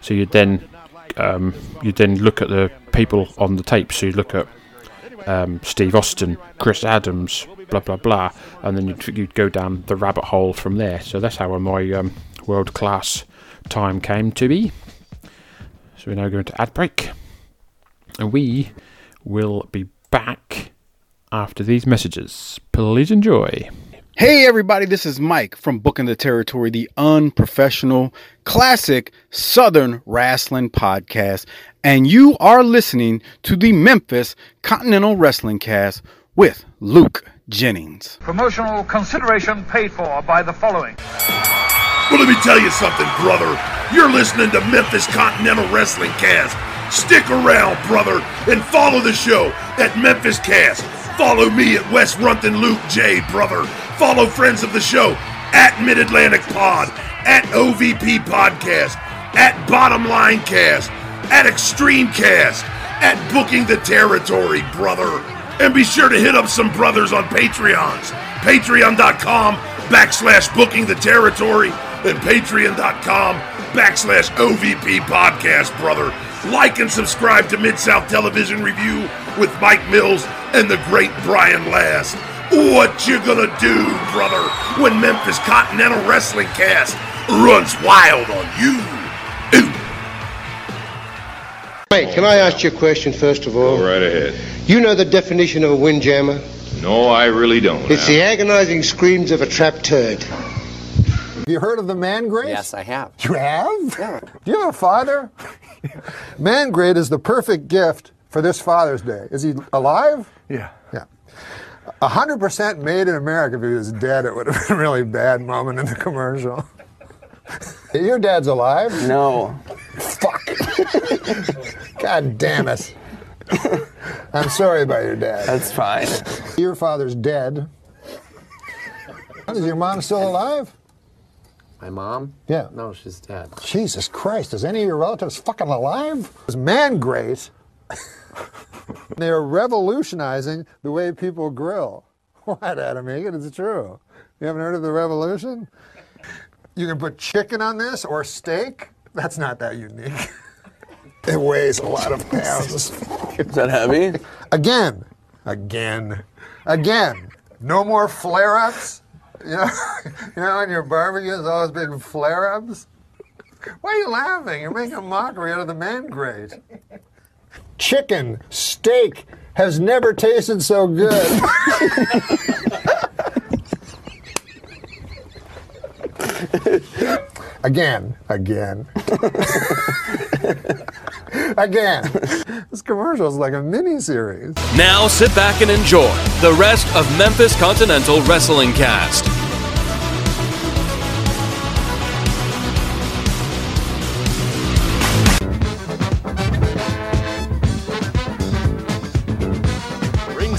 So you'd then um, you'd then look at the people on the tapes. So you look at um, Steve Austin, Chris Adams, blah blah blah, and then you'd, you'd go down the rabbit hole from there. So that's how my um, world class time came to be. So we're now going to ad break, and we will be back after these messages. Please enjoy. Hey, everybody, this is Mike from Booking the Territory, the unprofessional, classic Southern wrestling podcast. And you are listening to the Memphis Continental Wrestling Cast with Luke Jennings. Promotional consideration paid for by the following. Well, let me tell you something, brother. You're listening to Memphis Continental Wrestling Cast. Stick around, brother, and follow the show at Memphis Cast. Follow me at West Runton Luke J, brother. Follow friends of the show at Mid Atlantic Pod, at OVP Podcast, at Bottom Line Cast, at Extreme Cast, at Booking the Territory, brother. And be sure to hit up some brothers on Patreons. Patreon.com backslash Booking the Territory and Patreon.com backslash OVP Podcast, brother. Like and subscribe to Mid South Television Review with Mike Mills and the great Brian Last. What you gonna do, brother, when Memphis Continental Wrestling Cast runs wild on you? Ooh. Mate, can I ask you a question first of all? Go right ahead. You know the definition of a windjammer? No, I really don't. It's the agonizing screams of a trapped turd. Have you heard of the man grace? Yes, I have. You have? Yeah. Do you have a father? man grade is the perfect gift for this Father's Day. Is he alive? Yeah. Yeah. 100% made in America. If he was dead, it would have been a really bad moment in the commercial. Your dad's alive? No. Fuck. God damn it. I'm sorry about your dad. That's fine. Your father's dead. Is your mom still alive? My mom? Yeah. No, she's dead. Jesus Christ, is any of your relatives fucking alive? It's man great. They're revolutionizing the way people grill. What, Adam Egan? It's true. You haven't heard of the revolution? You can put chicken on this or steak. That's not that unique. it weighs a lot of pounds. Is that heavy? Again, again, again. No more flare-ups. You know, you know, in your barbecues, all those big flare-ups. Why are you laughing? You're making a mockery out of the man grate. Chicken, steak has never tasted so good. again, again, again. This commercial is like a mini series. Now sit back and enjoy the rest of Memphis Continental Wrestling Cast.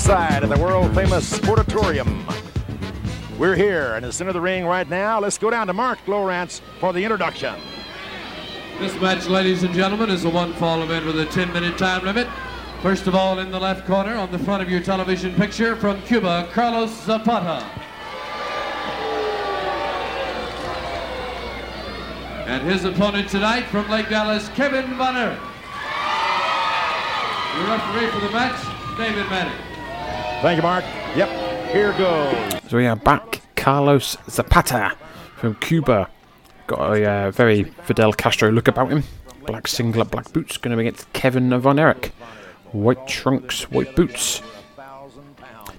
At the world famous Sportatorium. We're here in the center of the ring right now. Let's go down to Mark Lowrance for the introduction. This match, ladies and gentlemen, is a one-fall event with a 10-minute time limit. First of all, in the left corner, on the front of your television picture, from Cuba, Carlos Zapata. And his opponent tonight, from Lake Dallas, Kevin Von The referee for the match, David Manning. Thank you, Mark. Yep, here goes. So we are back. Carlos Zapata from Cuba. Got a uh, very Fidel Castro look about him. Black singlet, black boots. Going to be against Kevin Von Erich. White trunks, white boots.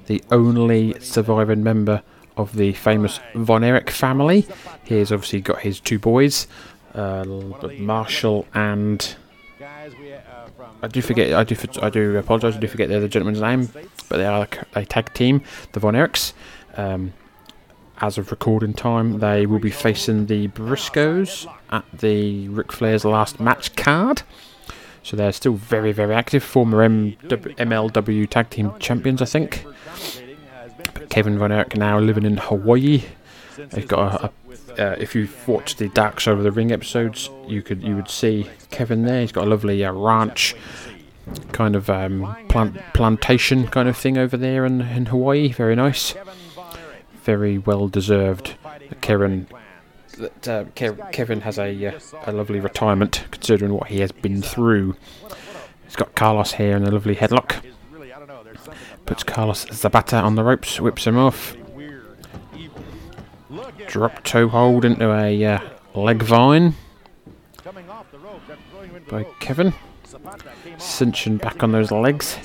The only surviving member of the famous Von Erich family. He's obviously got his two boys, uh, Marshall and. I do forget. I do. I do apologise. I do forget the other gentleman's name, but they are a tag team, the Von Erichs. Um, as of recording time, they will be facing the Briscoes at the Ric Flair's last match card. So they're still very, very active. Former MW, MLW Tag Team Champions, I think. But Kevin Von Erich now living in Hawaii. They've got a, a uh, if you've watched the Dark Side of the Ring episodes, you could you would see Kevin there. He's got a lovely uh, ranch, kind of um, plant plantation kind of thing over there in, in Hawaii. Very nice, very well deserved. Kevin that uh, Kev- Kevin has a uh, a lovely retirement considering what he has been through. He's got Carlos here in a lovely headlock. Puts Carlos Zapata on the ropes, whips him off. Drop toe hold into a uh, leg vine by Kevin. Cinching back on those legs.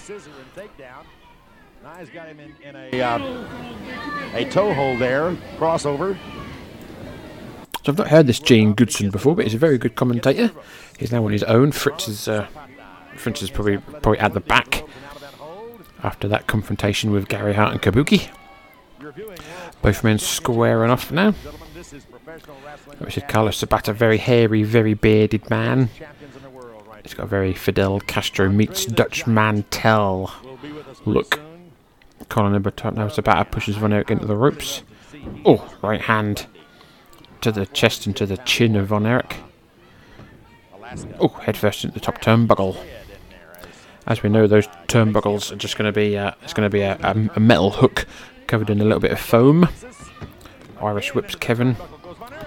A, uh, a toe hold there, crossover. So I've not heard this Gene Goodson before, but he's a very good commentator. He's now on his own. Fritz is uh, Fritz is probably probably at the back after that confrontation with Gary Hart and Kabuki. Both men squaring off now. Is Carlos Zapata, very hairy, very bearded man. He's got a very Fidel Castro meets Dutch Mantell look. Colin number now Zapata pushes Von Erich into the ropes. Oh, right hand to the chest and to the chin of Von Erich. Oh, head first into the top turnbuckle. As we know, those turnbuckles are just going to be uh, it's going to be a, a, a metal hook covered in a little bit of foam. Irish whips Kevin.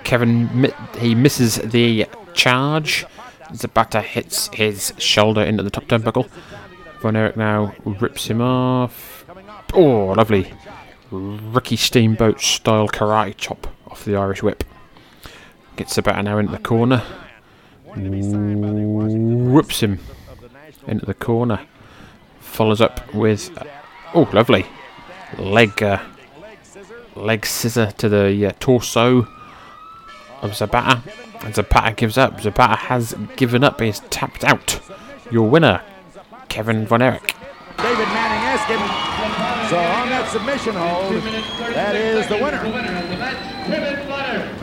Kevin he misses the charge. Zapata hits his shoulder into the top turnbuckle. Von Erich now rips him off. Oh, lovely. Ricky Steamboat style karate chop off the Irish whip. Gets Zapata now into the corner. Whips him. into the corner. Follows up with, oh, lovely leg uh, leg scissor to the torso of Zapata. And Zapata gives up. Zapata has given up. He's tapped out. Your winner, Kevin Von Erich. David Manning asked him. So on that submission hold, that is the winner.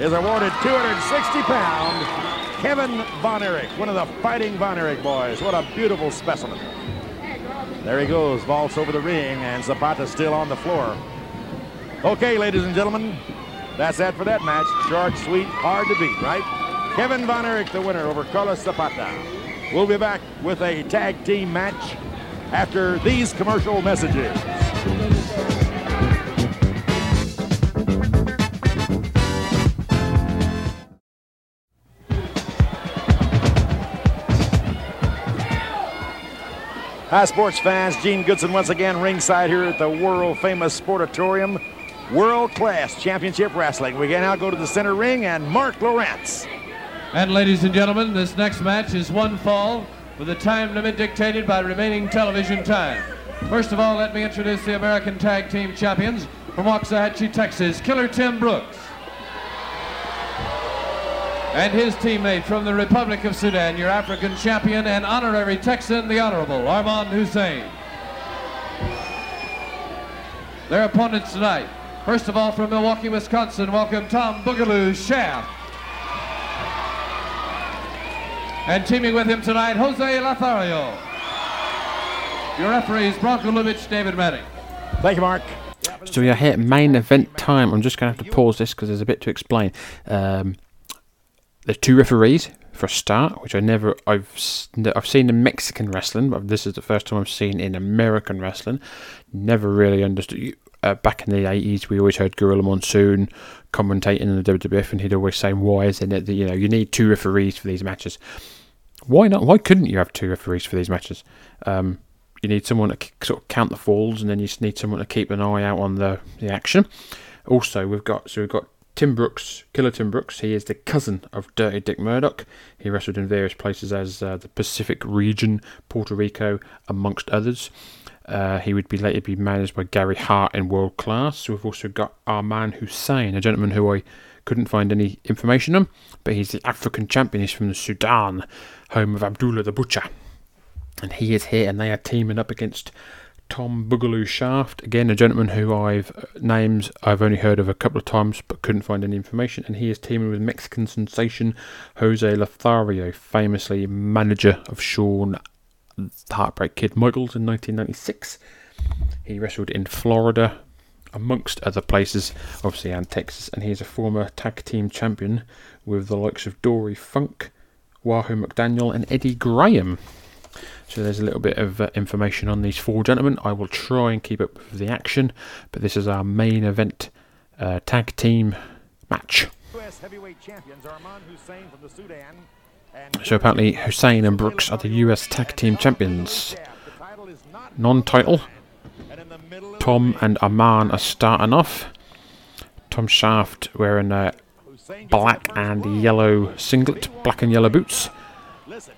Is awarded 260 pound Kevin Von Erich, one of the fighting Von Erich boys. What a beautiful specimen. There he goes, vaults over the ring, and Zapata still on the floor. Okay, ladies and gentlemen, that's that for that match. Short, sweet, hard to beat, right? Kevin Von Erich, the winner over Carlos Zapata. We'll be back with a tag team match after these commercial messages. Hi, sports fans. Gene Goodson once again ringside here at the world famous Sportatorium. World class championship wrestling. We can now go to the center ring and Mark Lowrance. And ladies and gentlemen, this next match is one fall with a time limit dictated by remaining television time. First of all, let me introduce the American Tag Team Champions from Waxahachie, Texas, Killer Tim Brooks. And his teammate from the Republic of Sudan, your African champion and honorary Texan, the Honorable Armand Hussein. Their opponents tonight, first of all from Milwaukee, Wisconsin, welcome Tom Boogaloo Shaft. And teaming with him tonight, Jose Lothario. Your referees, Bronko Lubich, David Manning. Thank you, Mark. So we are here at main event time. I'm just going to have to pause this because there's a bit to explain. Um, there's two referees for a start, which I never I've I've seen in Mexican wrestling, but this is the first time I've seen in American wrestling. Never really understood. Uh, back in the 80s, we always heard Gorilla Monsoon commentating in the WWF, and he'd always say, "Why isn't it that you know you need two referees for these matches? Why not? Why couldn't you have two referees for these matches? Um, you need someone to sort of count the falls, and then you just need someone to keep an eye out on the, the action. Also, we've got so we've got Tim Brooks, Killer Tim Brooks. He is the cousin of Dirty Dick Murdoch. He wrestled in various places as uh, the Pacific region, Puerto Rico, amongst others. Uh, he would be later be managed by Gary Hart in World Class. We've also got Arman Hussein, a gentleman who I couldn't find any information on, but he's the African champion. He's from the Sudan, home of Abdullah the Butcher and he is here, and they are teaming up against Tom Boogaloo Shaft, again a gentleman who I've uh, names I've only heard of a couple of times, but couldn't find any information, and he is teaming with Mexican sensation Jose Lothario, famously manager of Shawn Heartbreak Kid Michaels in 1996. He wrestled in Florida, amongst other places, obviously, and Texas, and he is a former tag team champion with the likes of Dory Funk, Wahoo McDaniel, and Eddie Graham. So there's a little bit of uh, information on these four gentlemen. I will try and keep up with the action, but this is our main event uh, tag team match. U.S. heavyweight champions Arman Hussein from the Sudan So apparently Hussein and Brooks are the US tag team champions. Non-title. Tom and Aman are starting off. Tom Shaft wearing a black and yellow singlet, black and yellow boots.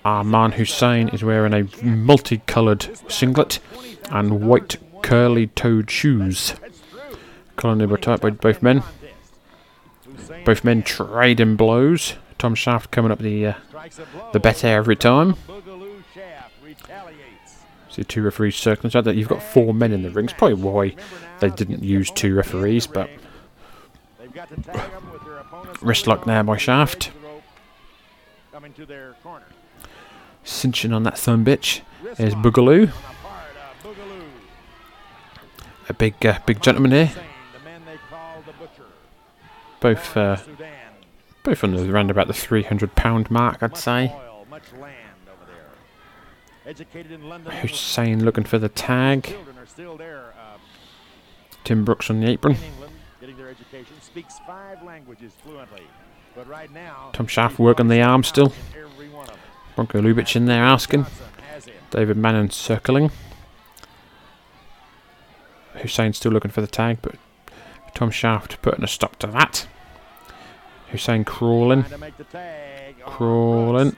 Arman Hussein is wearing a multicoloured singlet and white curly toed shoes. Collar number tight by both men. Both men trading blows. Tom Shaft coming up the uh, the better every time. See two referees circling each other. You've got four men in the ring. It's probably why they didn't use two referees, but wrist lock there by Shaft. coming to their corner. Cinching on that thumb bitch. There's Boogaloo. A big, uh, big gentleman here. Both, uh, both on the around about the 300 pound mark, I'd say. Educated in London, Hussein looking for the tag. children are still there. Uh, Tim Brooks on the apron. in England, getting their education, speaks five languages fluently. But right now, Tom Shaft working the arm still. Bronko Lubich in there asking. David Manning circling. Hussein still looking for the tag, but Tom Shaft putting a stop to that. Hussein crawling. Crawling.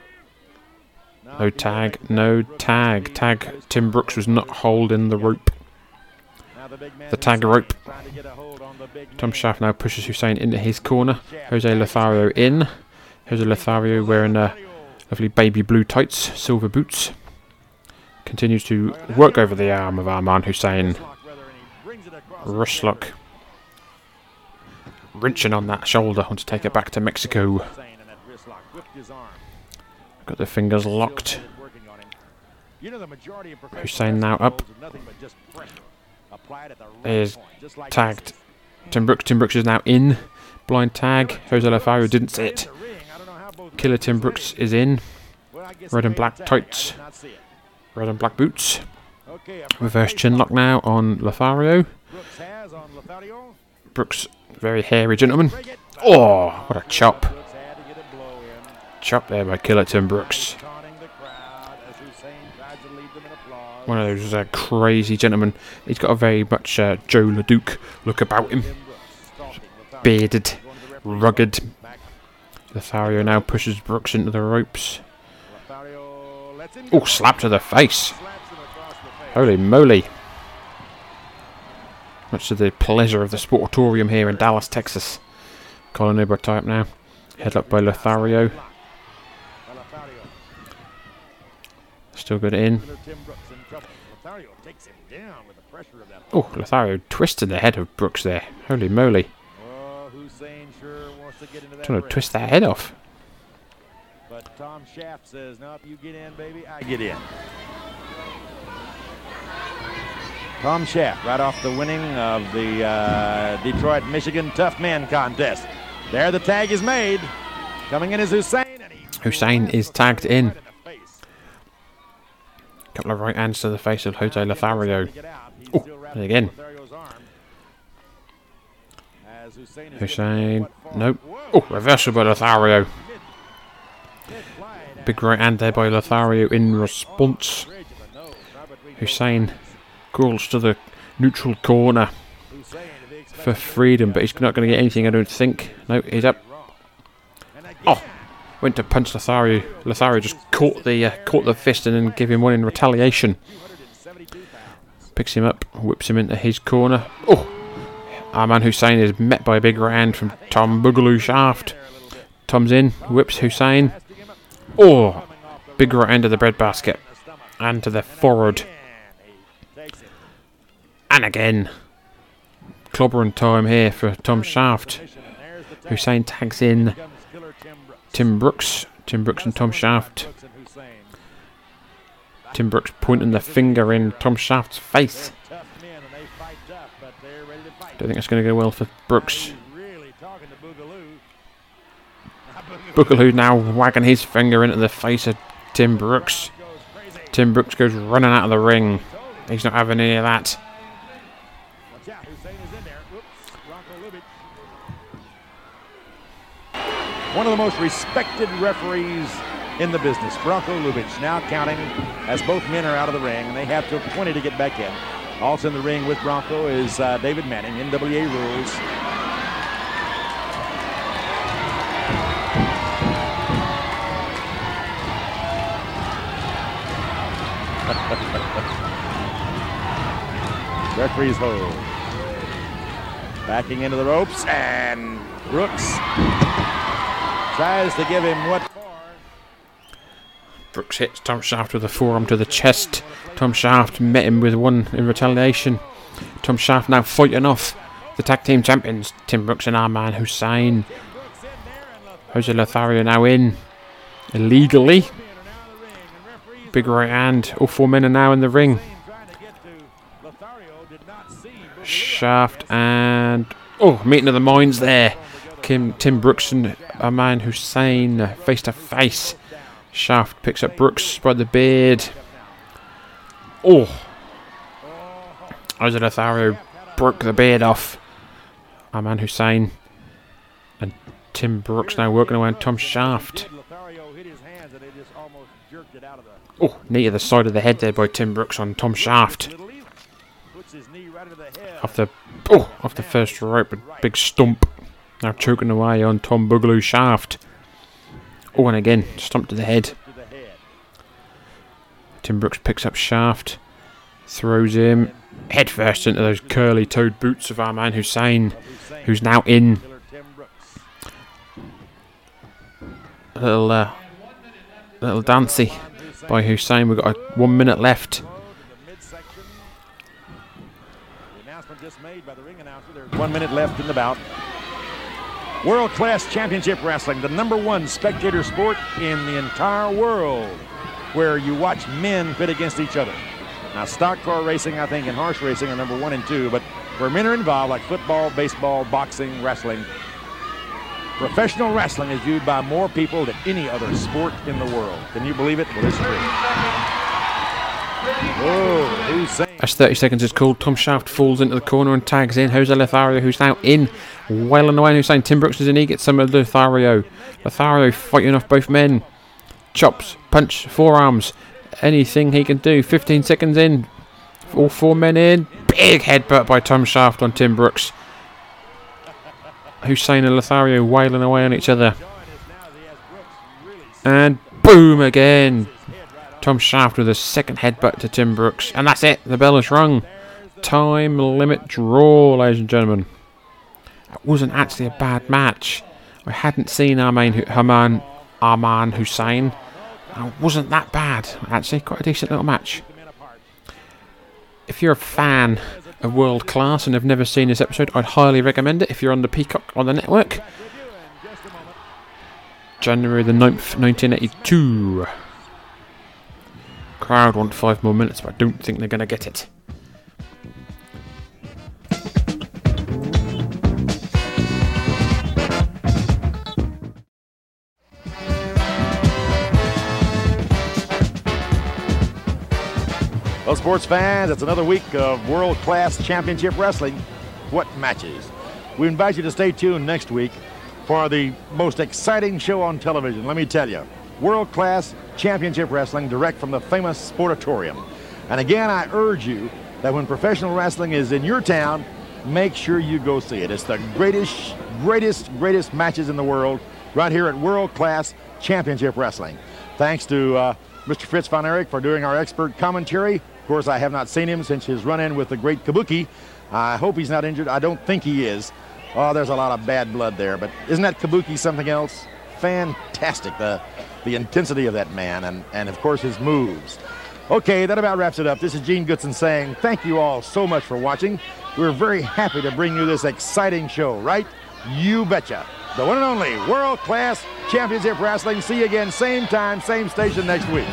No tag, no tag. Tag, Tim Brooks was not holding the rope. The tag rope. Tom Shaft now pushes Hussein into his corner. Jose Lothario in. Jose Lothario wearing uh, lovely baby blue tights, silver boots. Continues to work over the arm of Arman Hussein. Rushlock wrenching on that shoulder want to take it back to Mexico. Got the fingers locked. Hussein now up. Is tagged. Tim Brooks. Tim Brooks is now in. Blind tag. Jose Lothario didn't see it. Killer Tim Brooks is in. Red and black tights. Red and black boots. Reverse chin lock now on Lothario. Brooks, very hairy gentleman. Oh, what a chop. Chop there by Killer Tim Brooks. One of those uh, crazy gentlemen. He's got a very much uh, Joe LeDuc look about him. Bearded, rugged. Lothario now pushes Brooks into the ropes. Oh, slap to the face. Holy moly. Much to the pleasure of the Sportatorium here in Dallas, Texas. Colin Uber type now. Headlock by Lothario. Still good in. Oh, Lothario twisted the head of Brooks there. Holy moly. Trying to twist that head off. But Tom Shaft says, nope, you get in, baby, I get in. Tom Shaft, right off the winning of the uh, Detroit, Michigan Tough Man contest. There the tag is made. Coming in is Hussein. Hussein is tagged in. Couple of right hands to the face of Jose Lothario. Oh, and again. Hussein. Nope. Oh, reversal by Lothario. Big right hand there by Lothario in response. Hussein crawls to the neutral corner for freedom, but he's not going to get anything, I don't think. No, he's up. Oh, went to punch Lothario. Lothario just caught the uh, caught the fist and then gave him one in retaliation. Picks him up, whips him into his corner. Oh, Arman Hussein is met by a big round from Tom Boogaloo Shaft. Tom's in, whips Hussein. Oh, big right end of the breadbasket. And to the forward. And again. Clobbering time here for Tom Shaft. Hussein tags in Tim Brooks. Tim Brooks and Tom Shaft. Tim Brooks pointing the finger in Tom Shaft's face. Don't think it's going to go well for Brooks. Boogaloo now wagging his finger into the face of Tim Brooks. Tim Brooks goes running out of the ring. He's not having any of that. One of the most respected referees in the business, Bronko Lubich, now counting as both men are out of the ring, and they have till 20 to get back in. Also in the ring with Bronko is uh, David Manning, NWA rules. Referee's hold. Backing into the ropes, and Brooks tries to give him what Brooks hits Tom Shaft with a forearm to the chest. Tom Shaft met him with one in retaliation. Tom Shaft now fighting off the tag team champions, Tim Brooks and Arman Hussein. Jose Lothario now in illegally. Big right hand. All four men are now in the ring. Shaft and oh, meeting of the minds there. Kim, Tim Brooks and Arman Hussein face to face. Shaft picks up Brooks by the beard. Oh. Jose Lothario broke the beard off. Arman Hussein and Tim Brooks now working around Tom Shaft. Oh, knee to the side of the head there by Tim Brooks on Tom Shaft. Off the oh, off the first rope, a big stump. Now choking away on Tom Boogaloo Shaft. Oh, and again, stomp to the head. Tim Brooks picks up Shaft, throws him headfirst into those curly toed boots of our man Hussein, who's now in. A little, uh, little dancey by Hussein. We've got a, one minute left. One minute left in the bout. World Class Championship Wrestling, the number one spectator sport in the entire world, where you watch men pit against each other. Now, stock car racing, I think, and horse racing are number one and two, but where men are involved, like football, baseball, boxing, wrestling, professional wrestling is viewed by more people than any other sport in the world. Can you believe it? Well, it's true. Oh, Hussein. As 30 seconds is called, Tom Shaft falls into the corner and tags in Jose Lothario, who's now in. Well on the way, Hussein. Tim Brooks is in. He gets some of Lothario. Lothario fighting off both men. Chops, punch, forearms. Anything he can do. 15 seconds in. All four men in. Big headbutt by Tom Shaft on Tim Brooks. Hussein and Lothario wailing away on each other. And boom again. Tom Shaft with a second headbutt to Tim Brooks. And that's it. The bell is rung. Time limit draw, ladies and gentlemen. It wasn't actually a bad match. I hadn't seen Arman, Haman, Arman Hussein. It wasn't that bad. Actually, quite a decent little match. If you're a fan of World Class and have never seen this episode, I'd highly recommend it if you're on the Peacock on the network. January the 9th, 1982. Crowd want five more minutes, but I don't think they're going to get it. Well, sports fans, it's another week of World Class Championship Wrestling. What matches? We invite you to stay tuned next week for the most exciting show on television. Let me tell you, World Class Championship Wrestling direct from the famous Sportatorium. And again, I urge you that when professional wrestling is in your town, make sure you go see it. It's the greatest, greatest, greatest matches in the world right here at World Class Championship Wrestling. Thanks to uh, Mr. Fritz von Erich for doing our expert commentary. Of course, I have not seen him since his run-in with the great Kabuki. I hope he's not injured. I don't think he is. Oh, there's a lot of bad blood there. But isn't that Kabuki something else? Fantastic, the, the intensity of that man, and, and of course his moves. Okay, that about wraps it up. This is Gene Goodson saying thank you all so much for watching. We're very happy to bring you this exciting show, right? You betcha. The one and only World Class Championship Wrestling. See you again, same time, same station next week.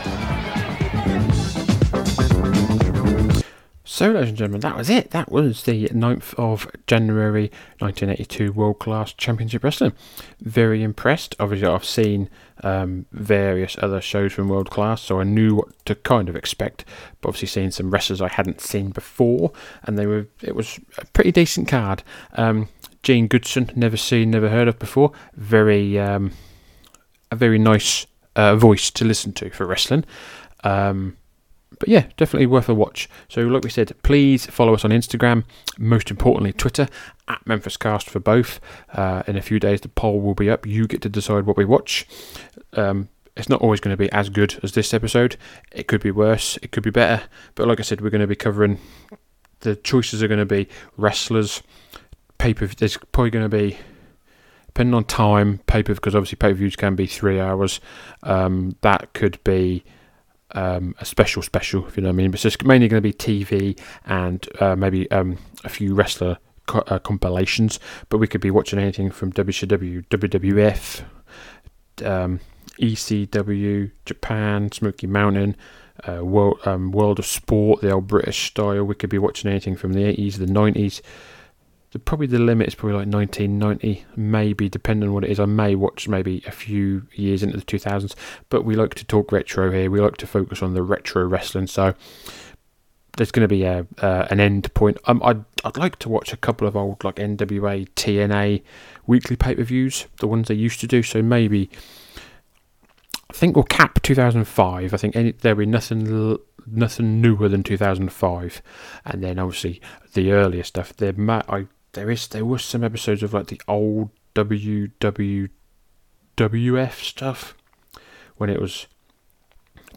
So, ladies and gentlemen, that was it. That was the 9th of January 1982 World Class Championship Wrestling. Very impressed. Obviously, I've seen um, various other shows from World Class, so I knew what to kind of expect. But obviously, seeing some wrestlers I hadn't seen before, and they were it was a pretty decent card. Um, Gene Goodson, never seen, never heard of before. Very, um, a very nice uh, voice to listen to for wrestling. Um, but yeah, definitely worth a watch. So, like we said, please follow us on Instagram, most importantly, Twitter, at Memphis Cast for both. Uh, in a few days, the poll will be up. You get to decide what we watch. Um, it's not always going to be as good as this episode. It could be worse, it could be better. But like I said, we're going to be covering the choices are going to be wrestlers, pay per There's probably going to be depending on time, pay per because obviously pay per views can be three hours. Um, that could be um, a special special, if you know what I mean. But it's mainly going to be TV and uh, maybe um, a few wrestler co- uh, compilations. But we could be watching anything from WCW, WWF, um, ECW, Japan, Smoky Mountain. Uh, world, um, world of Sport, the old British style. We could be watching anything from the 80s, the 90s, the, probably the limit is probably like 1990, maybe depending on what it is. I may watch maybe a few years into the 2000s, but we like to talk retro here. We like to focus on the retro wrestling, so there's going to be a uh, an end point. Um, I'd I'd like to watch a couple of old like NWA, TNA weekly pay per views, the ones they used to do. So maybe I think we'll cap 2005. I think any, there'll be nothing nothing newer than 2005, and then obviously the earlier stuff. There, I there is there was some episodes of like the old WWWF stuff when it was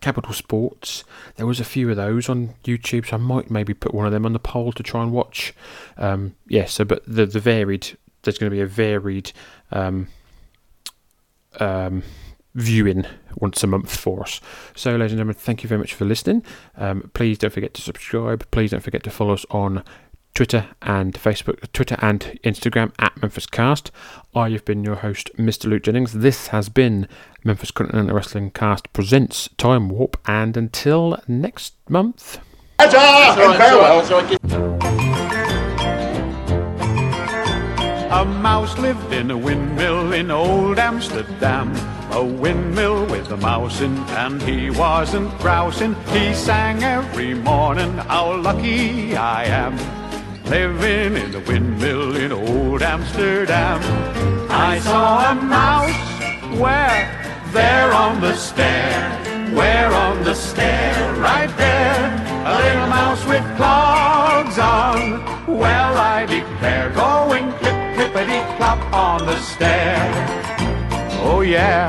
Capitol Sports. There was a few of those on YouTube, so I might maybe put one of them on the poll to try and watch. Um, yeah, so but the the varied there's going to be a varied um, um, viewing once a month for us. So, ladies and gentlemen, thank you very much for listening. Um, please don't forget to subscribe. Please don't forget to follow us on Twitter and Facebook, Twitter and Instagram at Memphis Cast. I have been your host, Mr. Luke Jennings. This has been Memphis Continental Wrestling Cast presents Time Warp, and until next month. A mouse lived in a windmill in old Amsterdam. A windmill with a mouse in, and he wasn't grousing. He sang every morning, How lucky I am. Living in the windmill in old Amsterdam. I saw a mouse where? There on the stair. Where on the stair? Right there. A little mouse with clogs on. Well, I declare, going clip clippity clop on the stair. Oh yeah.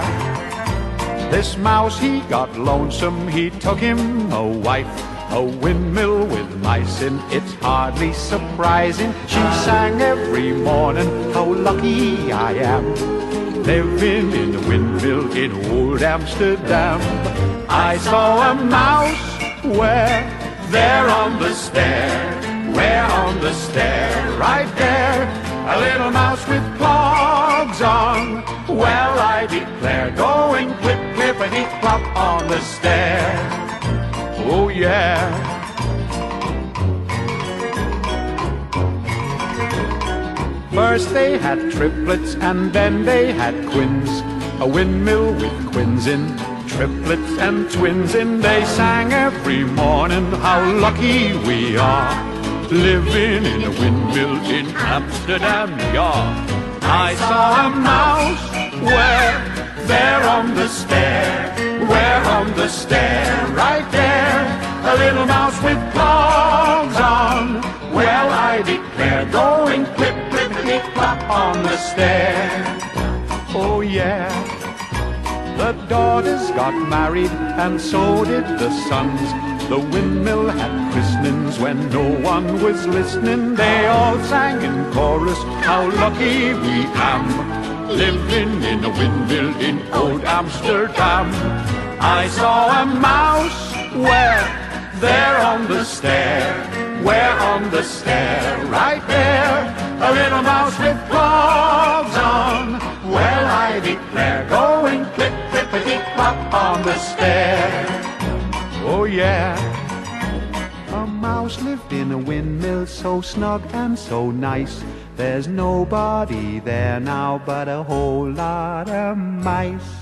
This mouse he got lonesome, he took him a wife. A windmill with mice in, it's hardly surprising. She sang every morning, how lucky I am. Living in a windmill in old Amsterdam. I saw a mouse where? There on the stair. Where on the stair? Right there. A little mouse with clogs on. Well, I declare, going clip, clippity clop on the stair. Oh, yeah. First they had triplets and then they had quins. A windmill with quins in, triplets and twins in. They sang every morning how lucky we are. Living in a windmill in Amsterdam, yeah. I saw a mouse where? There on the stair. Where on the stair? Right there. A little mouse with clogs on. Well, I declare, going clip, clippity clop on the stair. Oh, yeah. The daughters got married, and so did the sons. The windmill had christenings when no one was listening. They all sang in chorus, How lucky we am, living in a windmill in old Amsterdam. I saw a mouse where? There on the stair. Where on the stair? Right there. A little mouse with clogs on. Well, I declare, going clip, clippity clop on the stair. Oh, yeah. A mouse lived in a windmill so snug and so nice. There's nobody there now but a whole lot of mice.